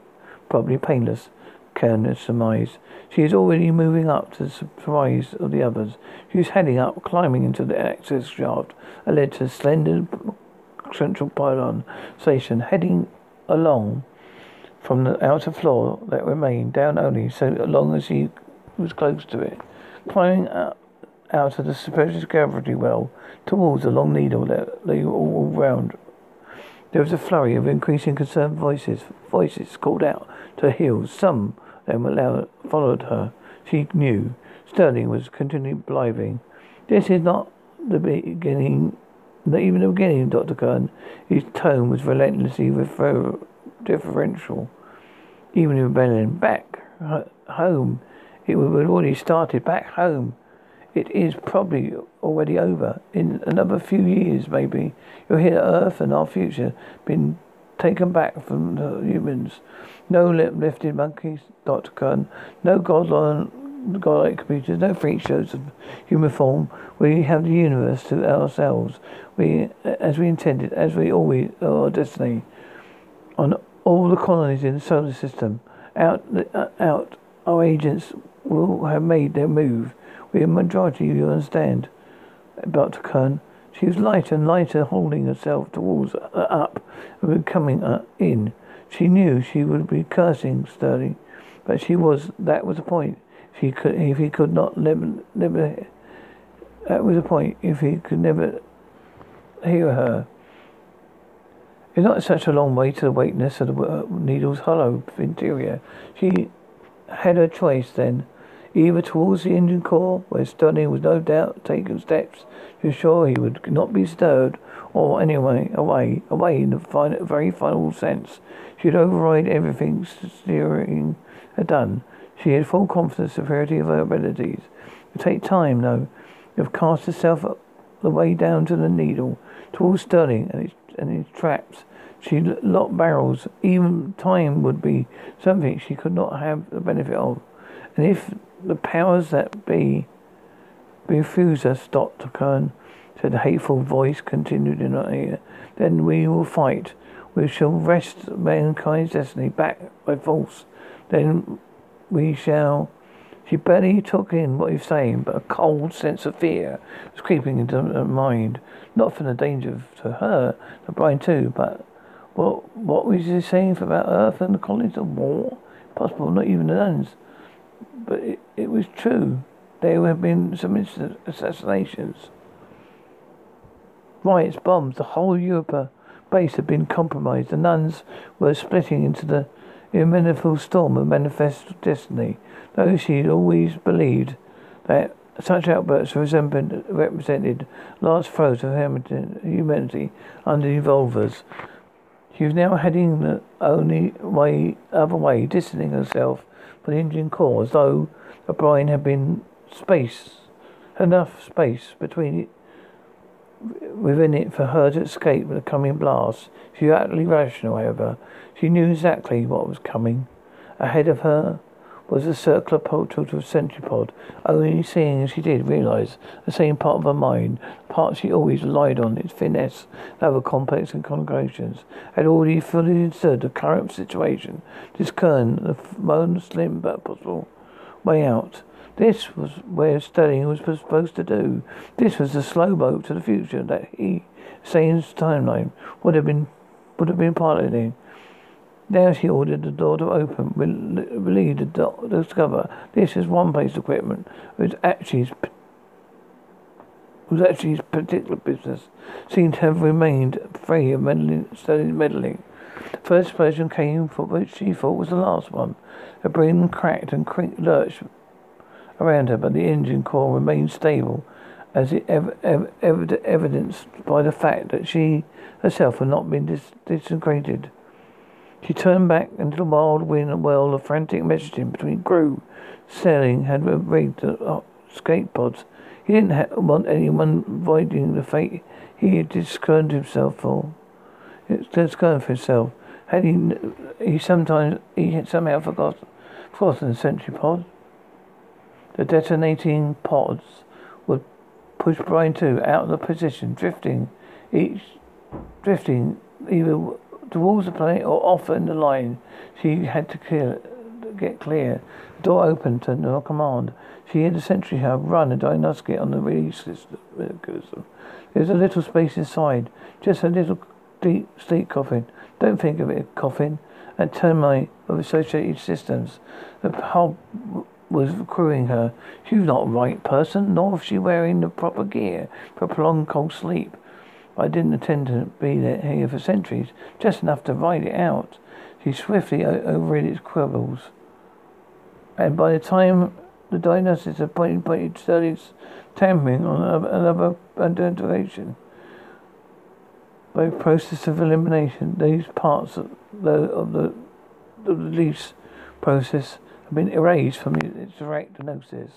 probably painless. Kern surmised. She is already moving up to the surprise of the others. She is heading up, climbing into the access shaft that led to a slender central pylon station, heading along from the outer floor that remained down only so long as he was close to it, climbing out, out of the supposed gravity well towards the long needle that lay all round. There was a flurry of increasing concerned voices. Voices called out to her heels. Some of them followed her. She knew. Sterling was continually blithing. This is not the beginning, not even the beginning, Dr. Kern. His tone was relentlessly refer- differential, even in rebellion. Back home, it would have already started. Back home, it is probably already over. In another few years, maybe you'll hear Earth and our future been taken back from the humans. No lip-lifted monkeys, Dr. Kern. No godlike computers. No freak shows of human form. We have the universe to ourselves. We, as we intended, as we always our destiny. On all the colonies in the solar system. Out, uh, out, our agents will have made their move. We are majority, you understand, Dr. Kern. She was lighter and lighter, holding herself towards uh, up and coming uh, in. She knew she would be cursing Sterling, but she was. That was the point. She could, if he could not never, never. That was the point. If he could never hear her. It's not such a long way to the weightness of the needle's hollow interior. She had her choice then, either towards the engine core, where Sterling was no doubt taking steps to ensure he would not be stirred, or anyway, away, away in the final, very final sense. She'd override everything Sterling had done. She had full confidence in the superiority of her abilities. It would take time, though. To cast herself the way down to the needle, towards Sterling and his and his traps. She locked barrels. Even time would be something she could not have the benefit of. And if the powers that be refuse us, Dr. Kern, said the hateful voice continued in our ear, then we will fight. We shall wrest mankind's destiny back by force. Then we shall. She barely took in what he was saying, but a cold sense of fear was creeping into her mind. Not from the danger to her, to Brin 2, but what what was he saying about Earth and the colonies of war? Possible, not even the nuns. But it, it was true. There have been some assassinations. Riots, bombs, the whole Europa base had been compromised. The nuns were splitting into the inimitable storm of manifest destiny. Though she had always believed that such outbursts represented large throes of humanity under revolvers, she was now heading the only way, other way, distancing herself from the engine core, though the brain had been space, enough space between it, within it for her to escape the coming blast. She was utterly rational, however. She knew exactly what was coming. Ahead of her was a circular portal to a sentry pod. Only seeing as she did realize the same part of her mind, the part she always relied on, its finesse and other complex conjugations, had already fully understood the current situation, discerned the most slim but possible way out. This was where studying was supposed to do. This was the slow boat to the future that he, Sane's timeline, would have been would have been piloting. Now she ordered the door to open, relieved to discover this is one piece of equipment was actually was actually his particular business, seemed to have remained free of meddling, Sterling's meddling. The first explosion came for which she thought was the last one. Her brain cracked and lurched around her, but the engine core remained stable, as it ev- ev- ev- evidenced by the fact that she herself had not been dis- disintegrated. She turned back into the wild wind and whirl of frantic messaging between crew. Sterling had rigged the escape pods. He didn't ha- want anyone avoiding the fate he had discerned himself for. Discerned for himself. Had he, he sometimes, he had somehow forgotten, forgotten the sentry pod. The detonating pods would push Brin 2 out of the position, drifting each drifting either towards the planet or off in the line. She had to clear, get clear. The door opened to no command. She had the sentry hub run a diagnostic on the release system. There was a little space inside, just a little deep sleep coffin. Don't think of it a coffin. A termite of associated systems. The hub was crewing her. She was not a right person, nor was she wearing the proper gear for prolonged cold sleep. I didn't intend to be there here for centuries, just enough to ride it out. She swiftly overrid its quibbles. And by the time the diagnosis of pointed Sterling's tampering on another identification, by process of elimination, these parts of the, of the, of the release process have been erased from its direct diagnosis.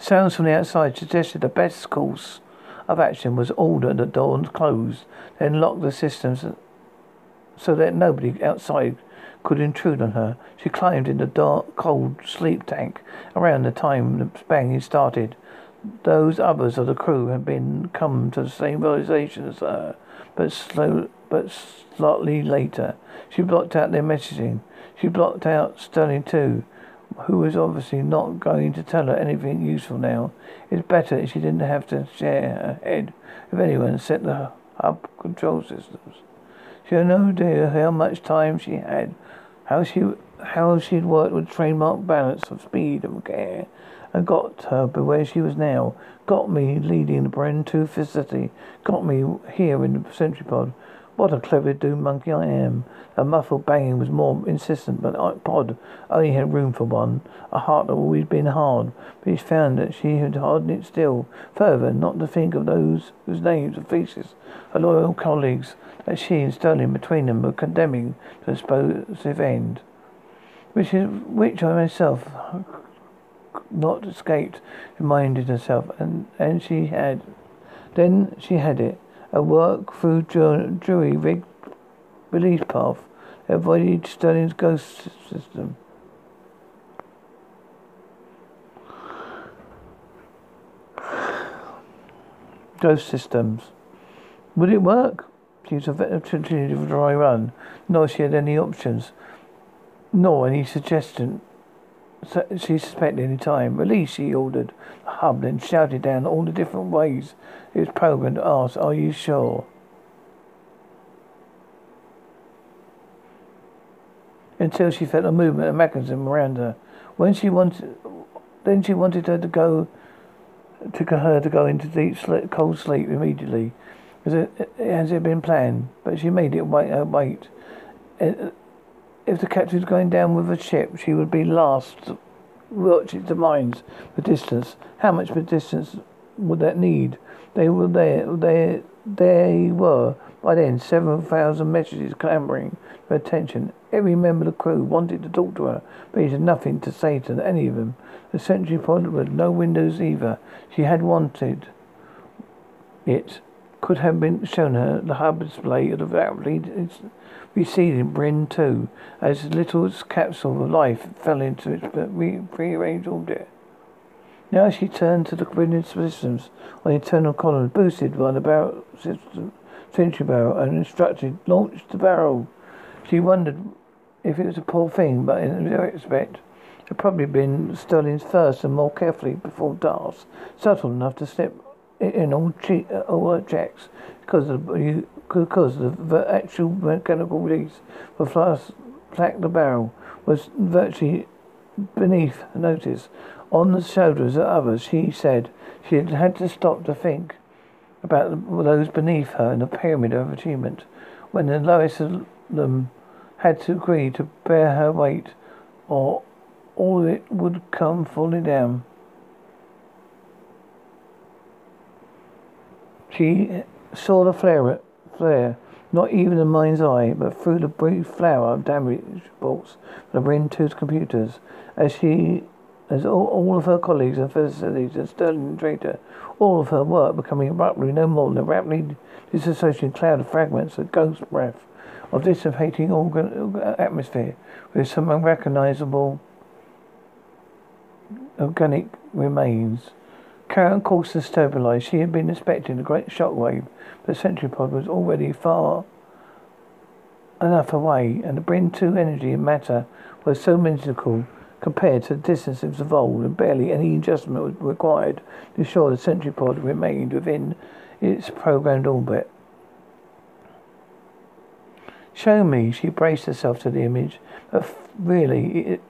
Sounds from the outside suggested the best course of action was order the doors closed, then lock the systems so that nobody outside could intrude on her. She climbed in the dark, cold sleep tank around the time the banging started. Those others of the crew had been come to the same realization as her, but slow, but slightly later. She blocked out their messaging. She blocked out Sterling too, who was obviously not going to tell her anything useful now. It's better if she didn't have to share her head with anyone set the hub control systems. She had no idea how much time she had, how she how she'd worked with trademark balance of speed and care, and got her to where she was now. Got me leading the Brin 2 facility. Got me here in the sentry pod. What a clever doomed monkey I am. A muffled banging was more insistent, but Pod only had room for one. A heart that always been hard, but he found that she had hardened it still. Further, not to think of those whose names and faces her loyal colleagues that she and Sterling between them were condemning to a explosive end. Which is which I myself not escaped, reminded herself, and, and she had. Then she had it a work through jury rigged release path. avoided Sterling's ghost system. Ghost systems. Would it work? She was of a dry run, nor she had any options, nor any suggestion she suspected any time. Release, she ordered. The hub then shouted down all the different ways it was programmed to ask, Are you sure? Until she felt a movement of mechanism around her. When she wanted, then she wanted her to go, to her to go into deep sleep, cold sleep immediately, as it, as it had been planned. But she made it wait. Uh, wait. It, if the captain was going down with a ship, she would be last watch its demise. The distance. How much of distance would that need? They were there. They they were by then seven thousand messages clamoring for attention. Every member of the crew wanted to talk to her, but he had nothing to say to any of them. The sentry pod had no windows either. She had wanted it could have been shown her the hub display of the rapidly receding Brin 2, as little capsule of life fell into its prearranged orbit. Now she turned to the coordinate systems on the internal column, boosted by the barrel system, sentry barrel, and instructed, launch the barrel. She wondered if it was a poor thing, but in retrospect, it had probably been Sterling's first and more carefully performed task, subtle enough to slip in all, che- uh, all checks because of you because the actual mechanical release for Flack the Barrel was virtually beneath notice. On the shoulders of others, she said she had had to stop to think about those beneath her in the pyramid of achievement. When the lowest of them had to agree to bear her weight, or all it would come falling down. She saw the flare flare, not even in mind's eye, but through the brief flower of damage bolts from the 2's computers, as she as all, all of her colleagues and facilities and Sterling Traitor, all of her work becoming abruptly no more than a rapidly disassociated cloud of fragments, a ghost breath of dissipating organ, atmosphere with some unrecognizable organic remains. Current course had stabilized. She had been expecting a great shockwave, but the sentry pod was already far enough away, and the Brin 2 energy and matter was so minuscule compared to the distance it was evolved, and barely any adjustment was required to ensure the sentry pod remained within its programmed orbit. Show me, she braced herself to the image, but really, it,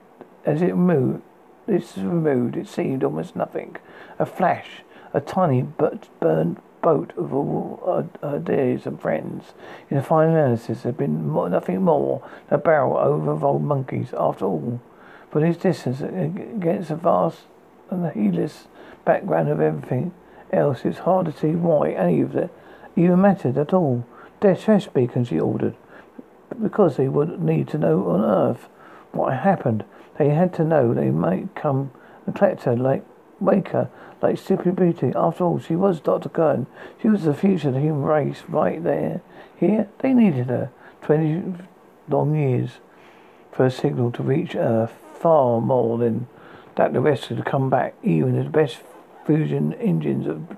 as it moved, this is removed, it seemed almost nothing. A flash, a tiny but burned boat of all her dears and friends. In the final analysis, had been nothing more than a barrel over of old monkeys, after all. But his distance against the vast and the heedless background of everything else, it's hard to see why any of it even mattered at all. Distress beacons, he ordered, because they would need to know on Earth what had happened. They had to know they might come and collect her, like wake her, like Stupid Beauty. After all, she was Dr. Kern. She was the future of the human race, right there. Here, they needed her. Twenty long years for a signal to reach Earth. Far more than that the rest had come back, even the best fusion engines of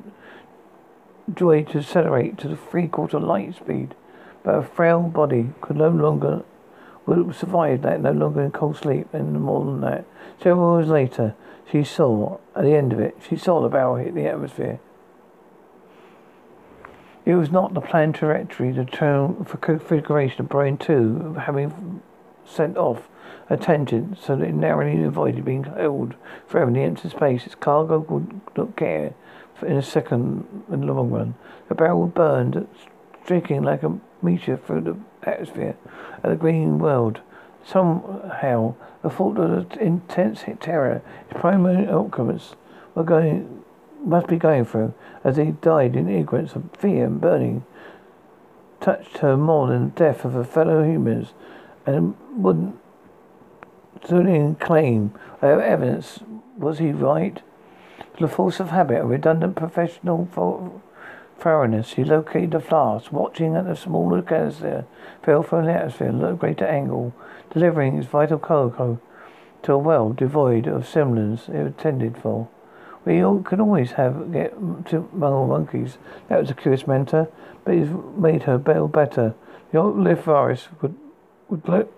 joy to accelerate to the three quarter light speed. But a frail body could no longer would survive that no longer in cold sleep and more than that. Several hours later, she saw, at the end of it, she saw the barrel hit the atmosphere. It was not the planned trajectory, the term for configuration of Brin 2 having sent off a tangent so that it narrowly avoided being held forever in the empty space. Its cargo would not care in a second in the long run. The barrel burned, streaking like a meteor through the atmosphere of the green world. Somehow, the thought of the intense terror his primary occupants were going, must be going through as he died in ignorance of fear and burning touched her more than the death of her fellow humans and wouldn't Julian claim of evidence was he right? The force of habit, a redundant professional thoroughness, He located the flask, watching at the smaller canister fell from the atmosphere at a greater angle, delivering its vital cargo to a well devoid of semblance it intended for. We all could always have get to monkeys. That was a curious mentor, but it made her bail better. The old lift virus would would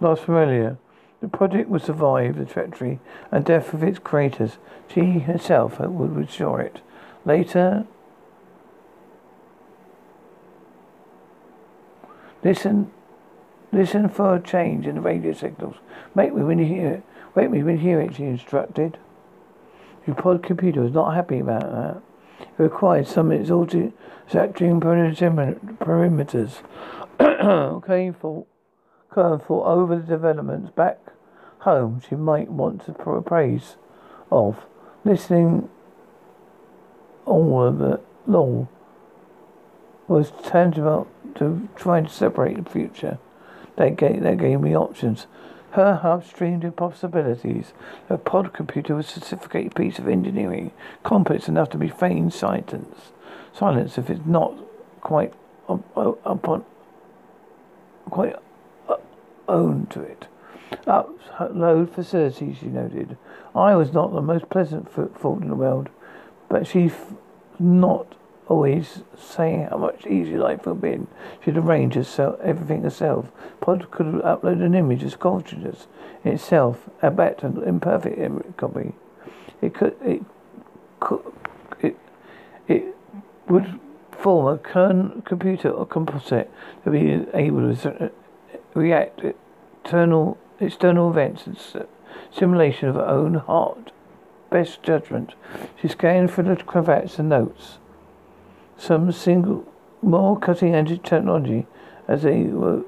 last familiar. The project would survive the treachery and death of its creators. She herself would restore it. Later, listen, listen for a change in the radio signals. Make me when you hear it. Wake me when you hear it. She instructed. Your pod computer was not happy about that. It required some exalted exacting perimeters. okay, for Kern thought over the developments back home she might want to praise of. Listening all of the law was tangible to try to separate the future. That gave, that gave me options. Her hub streamed in possibilities. Her pod computer was a sophisticated piece of engineering, complex enough to be feigned silence. Silence if it's not quite upon quite uh, owned to it. Upload facilities, she noted. I was not the most pleasant fault in the world, but she's not always saying how much easier life would have been. She'd arrange herself, everything herself. Pod could upload an image of consciousness in itself, a bet an imperfect copy. It could, it could, it, it would form a kern computer or composite to be able to react external, external events and simulation of her own heart. Best judgment. She scanned for the cravats and notes some single more cutting edge technology as they uh, were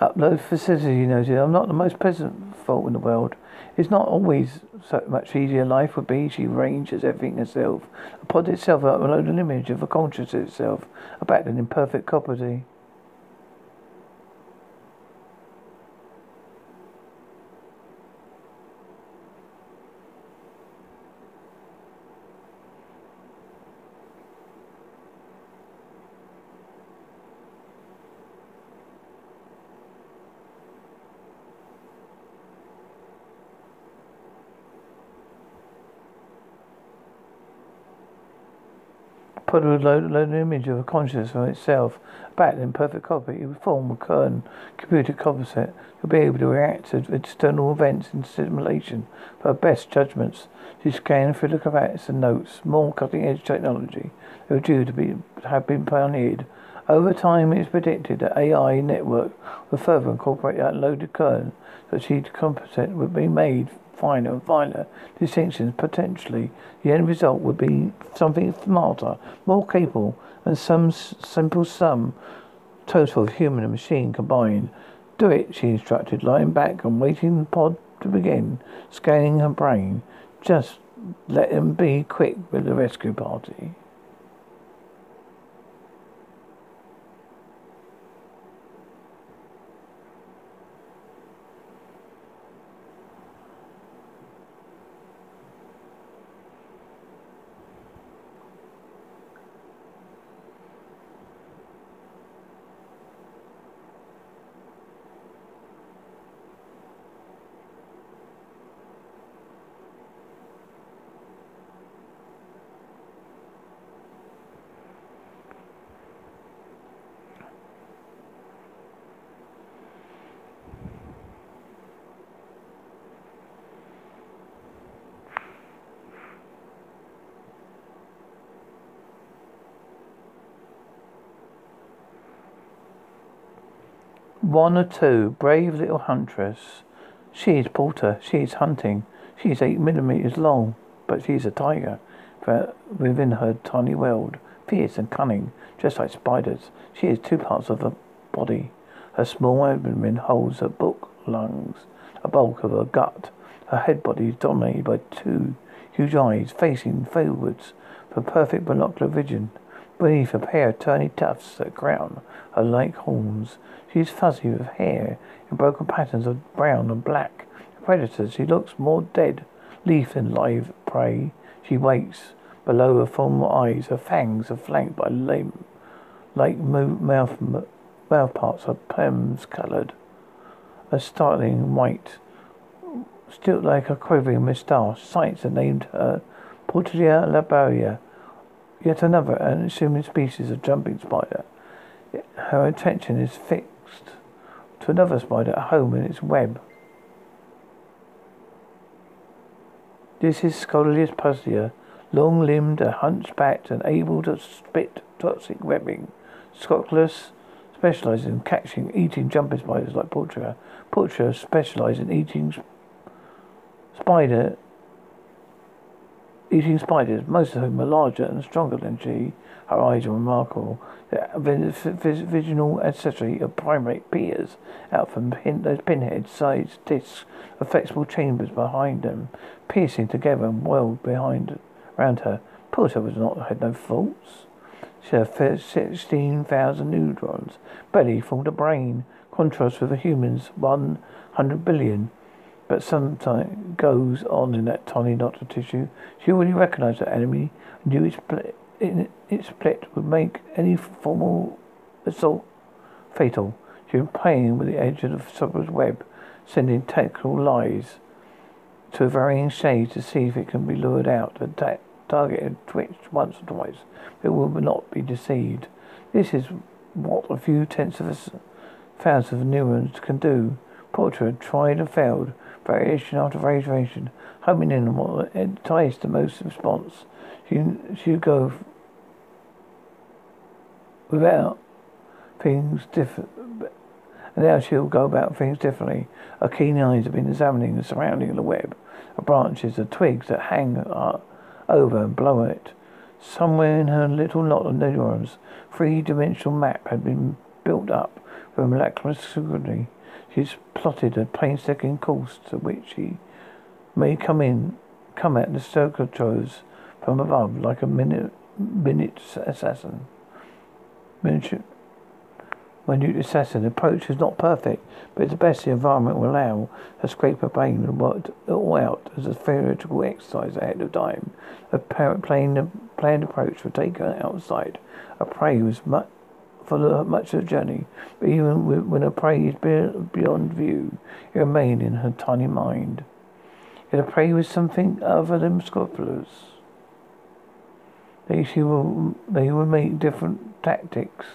Upload facility, you know, I'm not the most pleasant fault in the world. It's not always so much easier life would be. She arranges everything herself. The pod itself upload an image of a consciousness itself, about an imperfect copy. Put a load, load an image of a consciousness from itself back in perfect copy. It would form a kern computer composite. You'll be able to react to external events in simulation for best judgments. She scanned through the cravats and notes, more cutting edge technology that were due to be have been pioneered. Over time, it's predicted that AI network will further incorporate that loaded kern that she'd composite would be made finer and finer distinctions, potentially the end result would be something smarter, more capable, and some simple sum total of human and machine combined. Do it, she instructed, lying back and waiting the pod to begin, scanning her brain. Just let them be quick with the rescue party. One or two, brave little huntress. She is Portia. She is hunting. She is eight millimeters long, but she is a tiger for within her tiny world. Fierce and cunning, just like spiders. She is two parts of a body. Her small abdomen holds her book lungs, a bulk of her gut. Her head body is dominated by two huge eyes facing forwards for perfect binocular vision. Beneath a pair of tiny tufts that crown her like horns, she is fuzzy with hair in broken patterns of brown and black. The predator, she looks more dead leaf than live prey. She waits. Below her full eyes, her fangs are flanked by lame, like mouth, mouth parts are pems coloured. A startling white, still like a quivering moustache. Science have named her Portia labiata, yet another unassuming species of jumping spider. Her attention is fixed to another spider at home in its web. This is Scolius pusia, long-limbed, hunchbacked, and able to spit toxic webbing. Scolius specializes in catching, eating jumping spiders like Portia. Portia specializes in eating spider eating spiders, most of whom are larger and stronger than she. Her eyes are remarkable. The visual ancestry of primate peers out from pin, those pinhead sized discs of flexible chambers behind them, piercing together and welled behind around her. Portia was not had no faults. She had sixteen thousand neurons. Belly formed a brain, contrast with a human's one hundred billion. But sometimes goes on in that tiny knot of tissue. She already recognized her enemy, knew its split, its split would make any formal assault fatal. She was playing with the edge of the subway's web, sending tactical lies to a varying shades to see if it can be lured out. The ta- target had twitched once or twice, but will not be deceived. This is what a few tenths of a thousand of neurons can do. Portia had tried and failed, variation after variation, homing in on what enticed the most response. She she go without things different, and now she'll go about things differently. Her keen eyes have been examining the surrounding of the web, the branches, the twigs that hang uh, over and below it. Somewhere in her little knot of neurons, three-dimensional map had been built up with miraculous security. She's plotted a painstaking course to which he may come in, come at the circles from above like a minute, minute assassin. Minute, minute assassin. Approach is not perfect, but it's the best the environment will allow. A scrape her brain and worked it all out as a theoretical exercise ahead of time. A the planned approach would take her outside. A prey was much for much of the journey, but even when her prey is beyond view, it remained in her tiny mind. Yet a prey was something other than scrupulous. They, she will, they will make different tactics.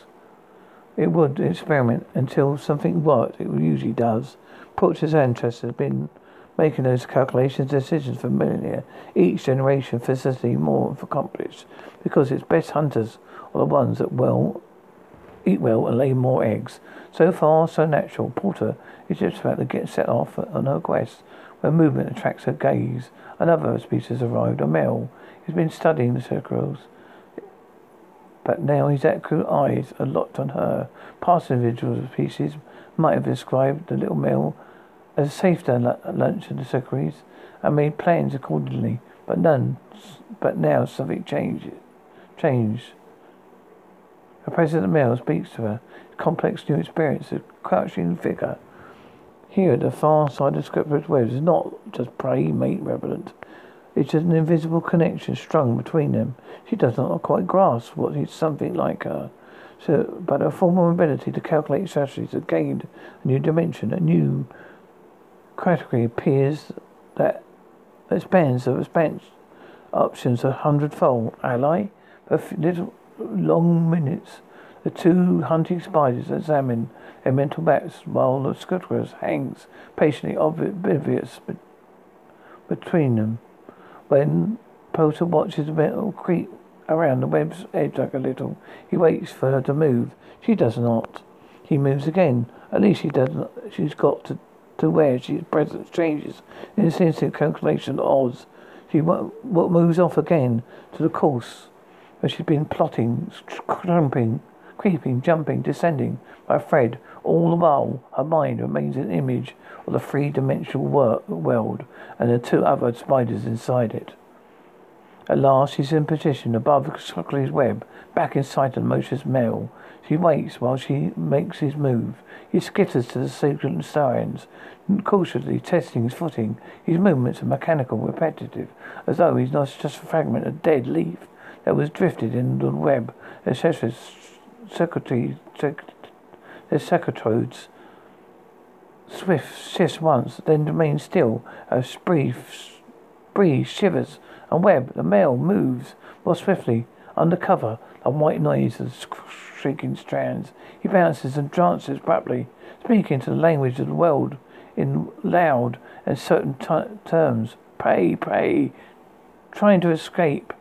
It would experiment until something worked. It usually does. Portia's ancestors have been making those calculations decisions for millennia. Each generation facilitating more accomplished because its best hunters are the ones that well eat well and lay more eggs. So far, so natural. Portia is just about to get set off on her quest when movement attracts her gaze. Another species arrived, a male. He's been studying the circles, but now his accurate eyes are locked on her. Past individuals of species might have described the little male as safe to lunch in the circles and made plans accordingly, but none. But now something changed. Changed. A President Male speaks to her. Complex new experience, a crouching figure. Here, the far side of Scripture's webs is not just prey, mate, relevant. It's an invisible connection strung between them. She does not quite grasp what is something like her. So, but her formal ability to calculate strategies has gained a new dimension, a new category appears that expands the expands options a hundredfold. Ally, a little long minutes, the two hunting spiders examine their mental maps while the Scutters hangs patiently oblivious between them. When Portia watches the metal creep around the web's edge like a little, he waits for her to move. She does not. He moves again. At least she doesn't. She's got to, to where she's presence changes. In this instant calculation of odds, she what moves off again to the course where she'd been plotting, cramping, creeping, jumping, descending by thread. All the while, her mind remains an image of the three-dimensional world and the two other spiders inside it. At last, she's in position above Scully's web, back in sight of the motionless male. She waits while she makes his move. He skitters to the secret sirens, cautiously testing his footing. His movements are mechanical, repetitive, as though he's not just a fragment of dead leaf that was drifted in the web. The secretary, sec, secretodes swift shifts once, then remains still. A spree, spree shivers and web. The male moves more swiftly under cover. A white noise of shrieking strands. He bounces and dances abruptly, speaking to the language of the world in loud and certain t- terms. Pray, pray, trying to escape.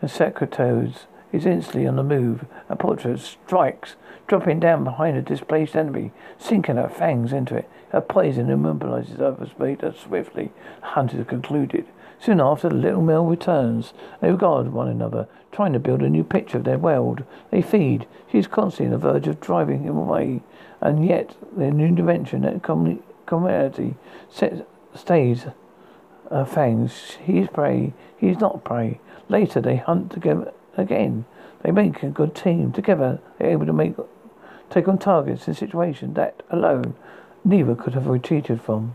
The secretodes is instantly on the move. A portrait strikes, dropping down behind a displaced enemy, sinking her fangs into it. Her poison immobilizes others, her swiftly. Hunt is concluded. Soon after, the little male returns. They regard one another, trying to build a new picture of their world. They feed. She is constantly on the verge of driving him away, and yet their new dimension and community stays her fangs. He is prey. He is not prey. Later, they hunt together again. They make a good team. Together, they're able to make take on targets in situations that alone neither could have retreated from.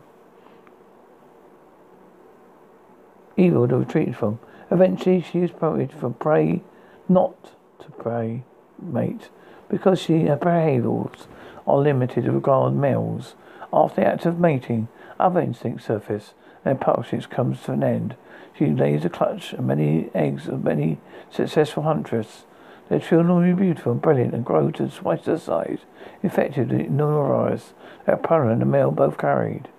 Either would have retreated from. Eventually, she is promoted from prey, not to prey, mate, because she her behaviours are limited to regard males. After the act of mating, other instincts surface, and politics comes to an end. She lays a clutch and many eggs of many successful huntresses. Their children will be beautiful and brilliant and grow to twice their size. Effectively, numerous that Pura and the male both carried.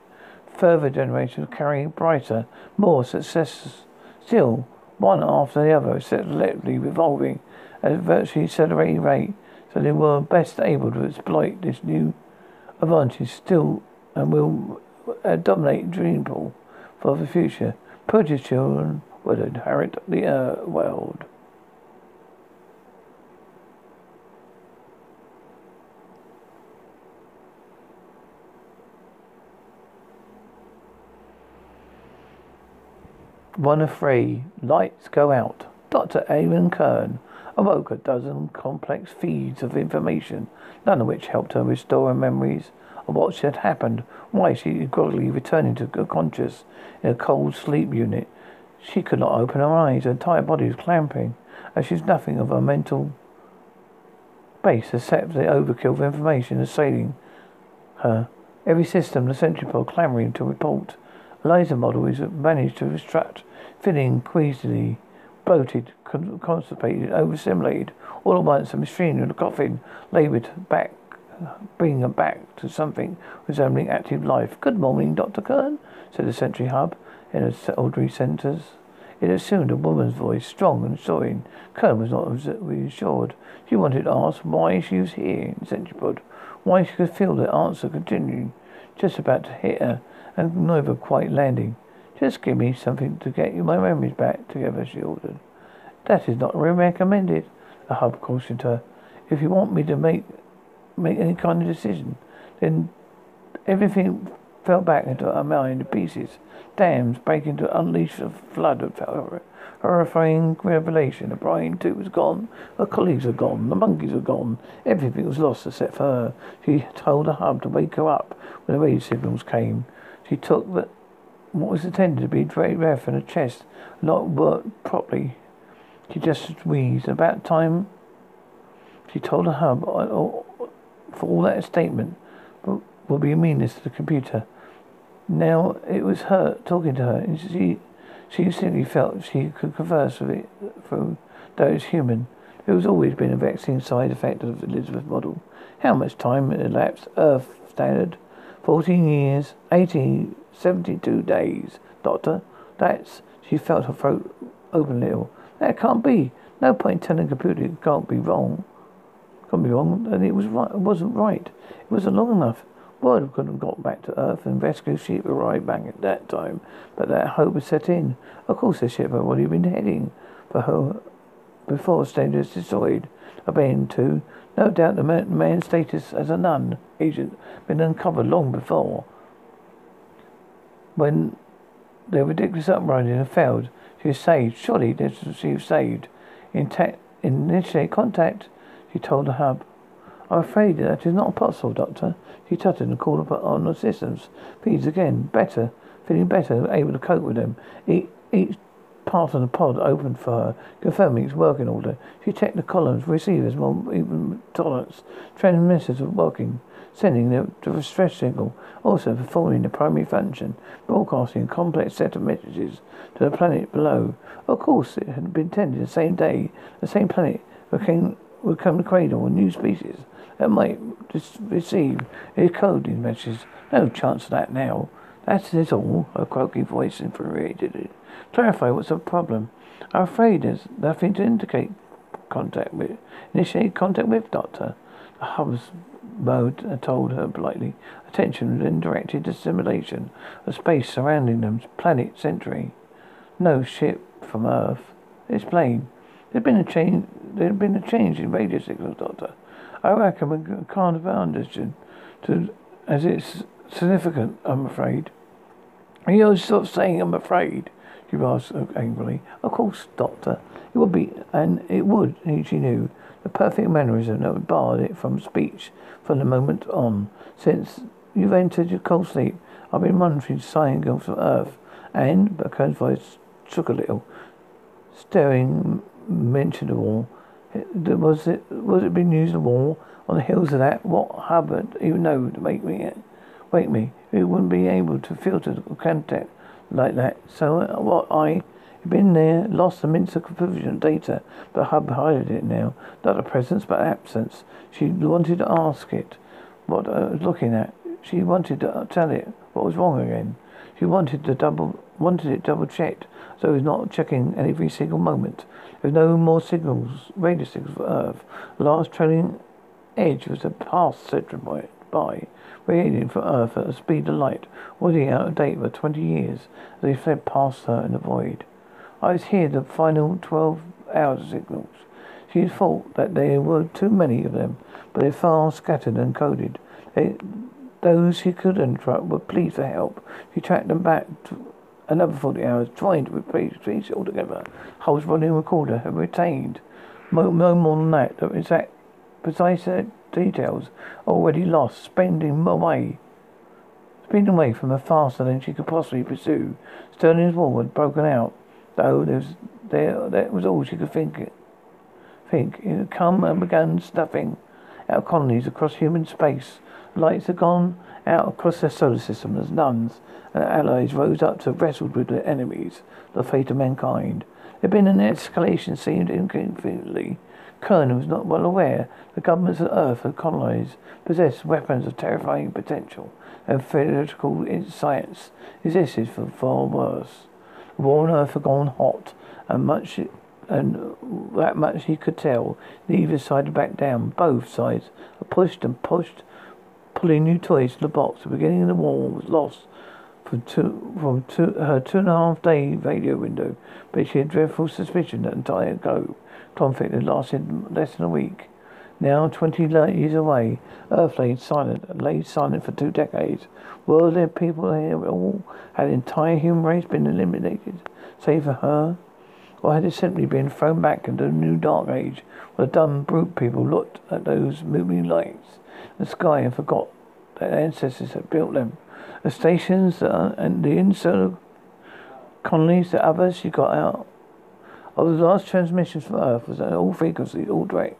Further generations carry brighter, more successes. Still, one after the other, selectively revolving at a virtually accelerating rate, so they were best able to exploit this new advantage still and will uh, dominate dream pool for the future. Portia's children would inherit the uh, world. One of three. Lights go out. Dr. Avrana Kern awoke a dozen complex feeds of information, none of which helped her restore her memories what had happened, why she groggily returning to conscious in a cold sleep unit. She could not open her eyes, her entire body was clamping, as she's nothing of her mental base except the overkill of information assailing her. Every system, the centripode clamoring to report. Laser model is managed to extract, feeling queasily, bloated, constipated, overstimulated. All at once, a machine in a coffin laboured back bringing her back to something resembling active life. Good morning, Dr. Kern, said the Sentry Hub in a Audrey centers. It assumed a woman's voice, strong and assuring. Kern was not reassured. She wanted to ask why she was here in Centripod, why she could feel the answer continuing, just about to hit her, and never quite landing. Just give me something to get my memories back together, she ordered. That is not recommended, the hub cautioned her. If you want me to make make any kind of decision. Then everything fell back into her mind in pieces. Dams break into unleash a flood of. Horrifying revelation. The Brin 2 was gone. Her colleagues are gone. The monkeys are gone. Everything was lost except for her. She told the hub to wake her up when the radio signals came. She took that what was intended to be very breath in her chest not worked properly. She just wheezed. About time she told the hub for all that statement what would be a meanness to the computer. Now it was her talking to her, and she she instantly felt she could converse with it through those human. It was always been a vexing side effect of the Elizabeth model. How much time elapsed? Earth standard. Fourteen years, eighteen seventy-two days. Doctor, that's she felt her throat open a little. That can't be. No point telling computer it can't be wrong. Could be wrong, and it was right. It wasn't right. It wasn't long enough. Word couldn't have got back to Earth, and rescue ship arrived back at that time, but that hope had set in. Of course, the ship had already been heading for her before Stage destroyed, obeying to No doubt the man, man's status as a nun agent been uncovered long before. When the ridiculous uprising had failed, she was saved. Surely she was saved. Intact, initiate contact, she told the hub. I'm afraid that is not possible, Doctor. She tutted and called up on systems. Feeds again. Better. Feeling better, able to cope with them. Each, part of the pod opened for her, confirming its working order. She checked the columns, receivers, even tolerance. Transmitters were working, sending the, the stress signal, also performing the primary function, broadcasting a complex set of messages to the planet below. Of course, it had been intended the same day, the same planet became would come to cradle a new species that might receive a coding message. No chance of that now. That is all, a croaky voice infuriated it. Clarify what's the problem. I'm afraid there's nothing to indicate contact with. Initiate contact with, Doctor. The hub's mode told her politely. Attention then directed to simulation of space surrounding them, planet Century. No ship from Earth. It's plain. There's been a change. There's been a change in radio signals, Doctor. I reckon we can't have understood to, as it's significant. I'm afraid. You stop saying I'm afraid. She asked angrily. Of course, Doctor. It would be, and it would, she knew, the perfect mannerism that would bar it from speech from the moment on. Since you've entered your cold sleep, I've been monitoring signals from Earth, and, Burkern's voice shook a little, staring mentioned the wall. Was it was it being used the wall on the hills of that? What Hubbard even know to make me wake me? It wouldn't be able to filter contact like that. So uh, what I been there, lost the mince of provision data, but Hub hided it now. Not a presence, but absence. She wanted to ask it what I was looking at. She wanted to tell it what was wrong again. She wanted to double wanted it double checked, so it was not checking every single moment. There was no more signals, radio signals for Earth. The last trailing edge was a past sector by radiating from Earth at the speed of light, already out of date for twenty years, as they fled past her in the void. I was here the final twelve hours of signals. She thought that there were too many of them, but they're far scattered and coded. They, those who could interrupt were pleased to help. She tracked them back another 40 hours, trying to replace it altogether. Hull's running recorder had retained no, no more than that. The exact, precise uh, details already lost, spending away, speeding away from her faster than she could possibly pursue. Sterling's wall had broken out, though there was, there, that was all she could think. Think it had come and begun stuffing out colonies across human space. Lights had gone out across their solar system as nuns and allies rose up to wrestle with their enemies, the fate of mankind. There had been an escalation seemed inconveniently Kern was not well aware the governments of Earth had colonized, possessed weapons of terrifying potential, and theoretical science existed for far worse. The war on Earth had gone hot, and much and that much he could tell. Neither side had backed down. Both sides pushed and pushed, pulling new toys from the box. The beginning of the war was lost from, two, from two, her two and a half day radio window, but she had dreadful suspicion that entire globe conflict had lasted less than a week. Now, 20 years away, Earth lay silent, lay silent for two decades. Were there people here all? Had the entire human race been eliminated, save for her? Or had it simply been thrown back into a new dark age, where the dumb brute people looked at those moving lights the sky and forgot that their ancestors had built them? The stations uh, and the insular colonies, the others she got out of the last transmissions from Earth was at all frequencies, all direct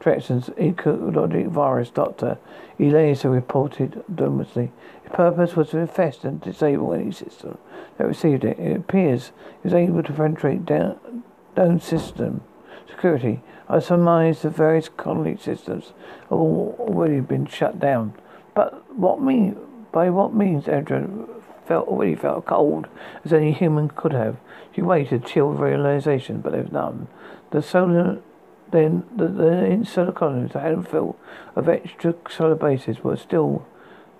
directions, ecologic virus, Dr. Elisa reported dominously. Its purpose was to infest and disable any system that received it. It appears it was able to penetrate down, down system security. I surmise the various colony systems have already been shut down. But what mean by what means Edra felt already felt cold as any human could have. She waited, chilled realization, but there was none. The solar then the, the insular colonies, a handful of extra solar bases were still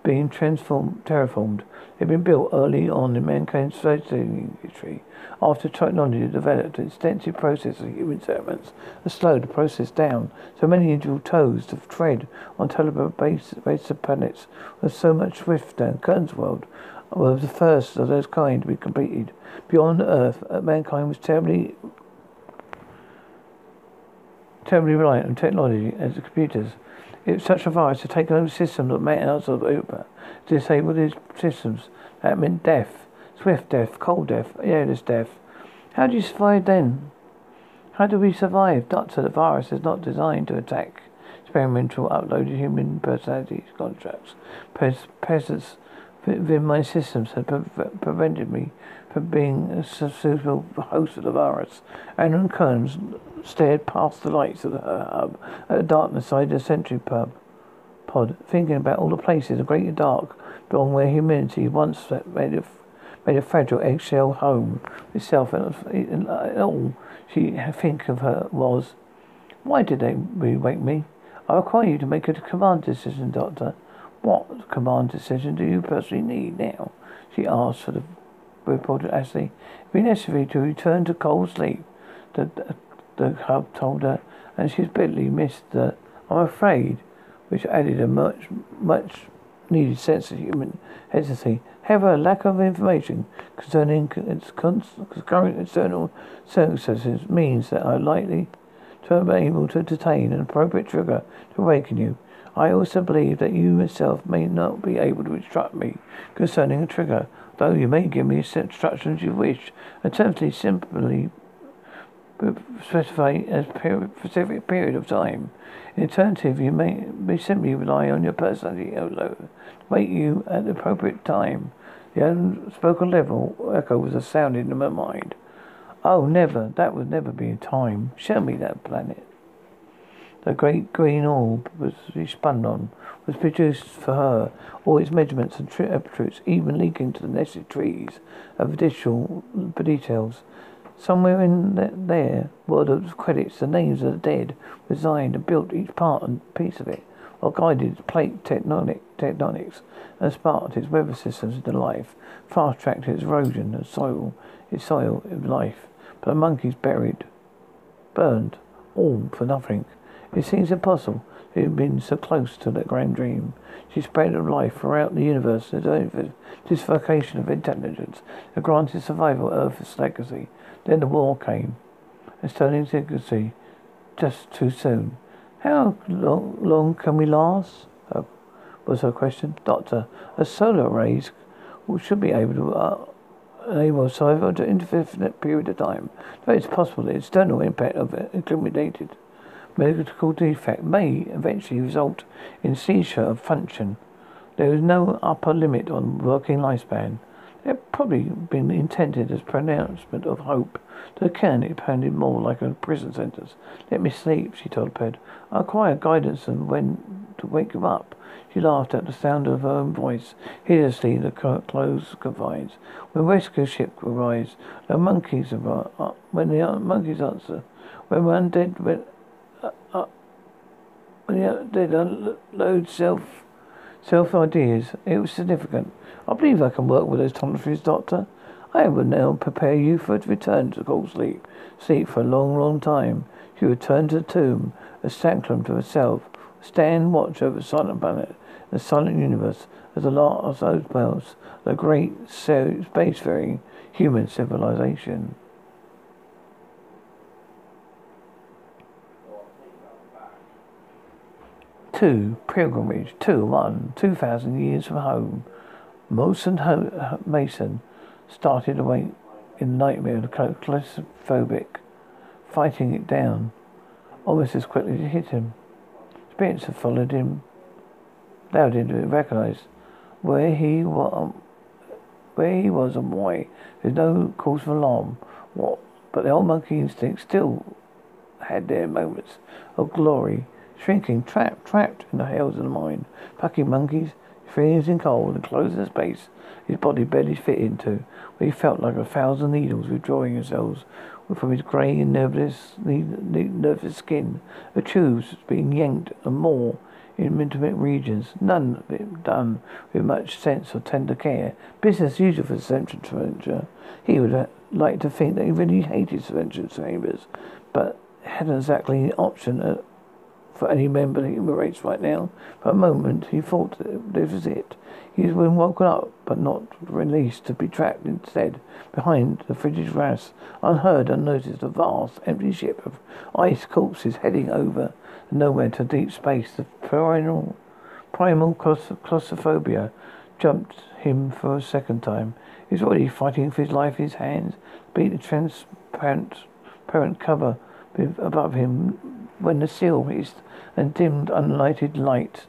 being transformed, terraformed. Had been built early on in mankind's history after technology developed extensive process of human settlements and slowed the process down. So many individual toes to tread on teleported base, base of planets was so much swifter. Kern's world was the first of those kind to be completed. Beyond Earth, uh, mankind was terribly terribly reliant on technology as the computers. If such a virus had taken over systems that made out of Uber, disabled these systems, that meant death. Swift death, cold death, airless death. How do you survive then? How do we survive? Doctor, the virus is not designed to attack experimental uploaded human personalities constructs. Presence within my systems had pre- prevented me from being a suitable host of the virus. Avrana Kern stared past the lights of the hub at the darkness side of the Century pub pod, thinking about all the places, the great and dark, beyond where humanity once made a, made a fragile eggshell home itself, and, all she think of her was, why did they re-wake me? I require you to make a command decision, Doctor. What command decision do you personally need now? She asked for the reported Ashley. It be necessary to return to cold sleep. The, the, the hub told her, and she's bitterly missed the I'm afraid, which added a much, much needed sense of human hesitancy. However, lack of information concerning its current external circumstances means that I am likely to be able to detain an appropriate trigger to awaken you. I also believe that you yourself may not be able to instruct me concerning a trigger, though you may give me instructions you wish. Alternatively, simply specify a specific period of time. In alternative, you may, simply rely on your personality to wait you at the appropriate time. The unspoken level echo was a sound in my mind. Oh, never. That would never be a time. Show me that planet. The great green orb was he spun on was produced for her, all its measurements and tri- uh, attributes, even linking to the nested trees of additional details. Somewhere in there were the credits, the names of the dead, designed and built each part and piece of it, or guided plate tectonic, tectonics, and sparked its weather systems into life, fast-tracked its erosion and soil, its soil of life. But the monkeys buried, burned, all for nothing. It seems impossible to have been so close to that grand dream. She spread of life throughout the universe, the dislocation of intelligence, the granted survival Earth's legacy. Then the war came, and Sterling's legacy just too soon. How long, long can we last? Uh, was her question. Doctor, a solar rays should be able to uh, enable survival to indefinite period of time. It's possible the external impact of it accumulated medical defect may eventually result in seizure of function. There is no upper limit on working lifespan. It had probably been intended as pronouncement of hope. To Ken, it sounded more like a prison sentence. Let me sleep, she told Ped. I require guidance and when to wake him up. She laughed at the sound of her own voice. Hideously, the closed confines. When rescue ship arrives, the monkeys arrive. Uh, when the monkeys answer, when one dead, when uh, yeah, they unload self self ideas. It was significant. I believe I can work with those toiletries, Doctor. I will now prepare you for a return to cold sleep. Sleep for a long, long time. She returned to the tomb, a sanctum to herself. Stand watch over the silent planet, the silent universe, as the last of those bells, the great spacefaring human civilization. Two, pilgrimage. Two, one, two thousand years from home. Holsten Mason started awake in nightmare claustrophobic, fighting it down, almost as quickly it hit him. Spirits had followed him, him to recognize where he was, um, where he was and why. There's no cause for alarm. What? But the old monkey instinct still had their moments of glory Shrinking, trapped, trapped in the hells of the mind. Fucking monkeys, freezing cold and closing space his body barely fit into, where he felt like a thousand needles withdrawing themselves from his grey and nervous, nervous skin. The tubes being yanked and more. in intimate regions, none of it done with much sense or tender care. Business usual for Central Furniture. He would uh, like to think that he really hated Central Chambers, but hadn't exactly an option uh, for any member of the human race right now. For a moment, he thought that this was it. He had been woken up, but not released, to be trapped instead behind the frigid glass, unheard, unnoticed, a vast, empty ship of ice corpses heading over nowhere to deep space. The primal, primal claustrophobia jumped him for a second time. He was already fighting for his life his hands, beat the transparent parent cover above him when the seal hissed and dimmed unlighted light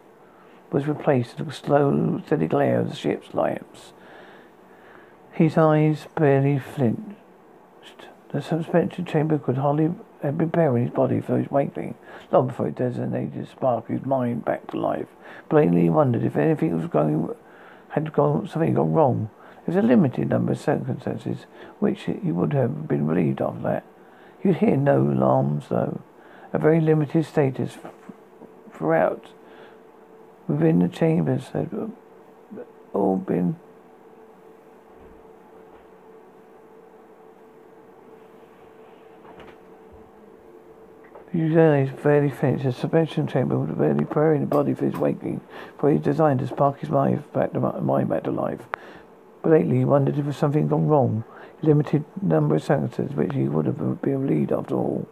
was replaced with a slow, steady glare of the ship's lamps. His eyes barely flinched. The suspension chamber could hardly have been preparing his body for his waking, long before it designated spark his mind back to life. Blatantly he wondered if anything was going, had gone, something gone wrong. There was a limited number of circumstances which he would have been relieved of that. He'd hear no alarms, though. A very limited status throughout within the chambers had all been eyes fairly faint. The suspension chamber was barely preparing the body for his waking, for he designed to spark his mind back to, mind back to life. But lately he wondered if something gone wrong. Limited number of sentences which he would have been relieved after all.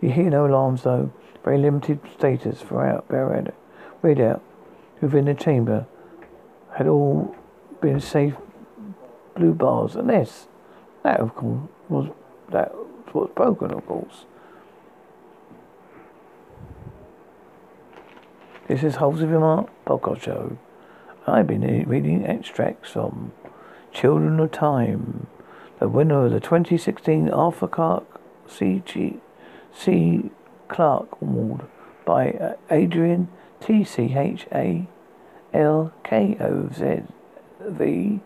He hear no alarms though. Very limited status for out, read out within the chamber had all been safe blue bars, and this, that of course was that was broken, of course. This is Holes of podcast show. I've been reading extracts from Children of Time, the winner of the 2016 Arthur Clarke C. G. C. Clarke Award by uh, Adrian T C H A L K O Z V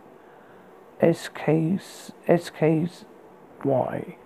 S K S K Y.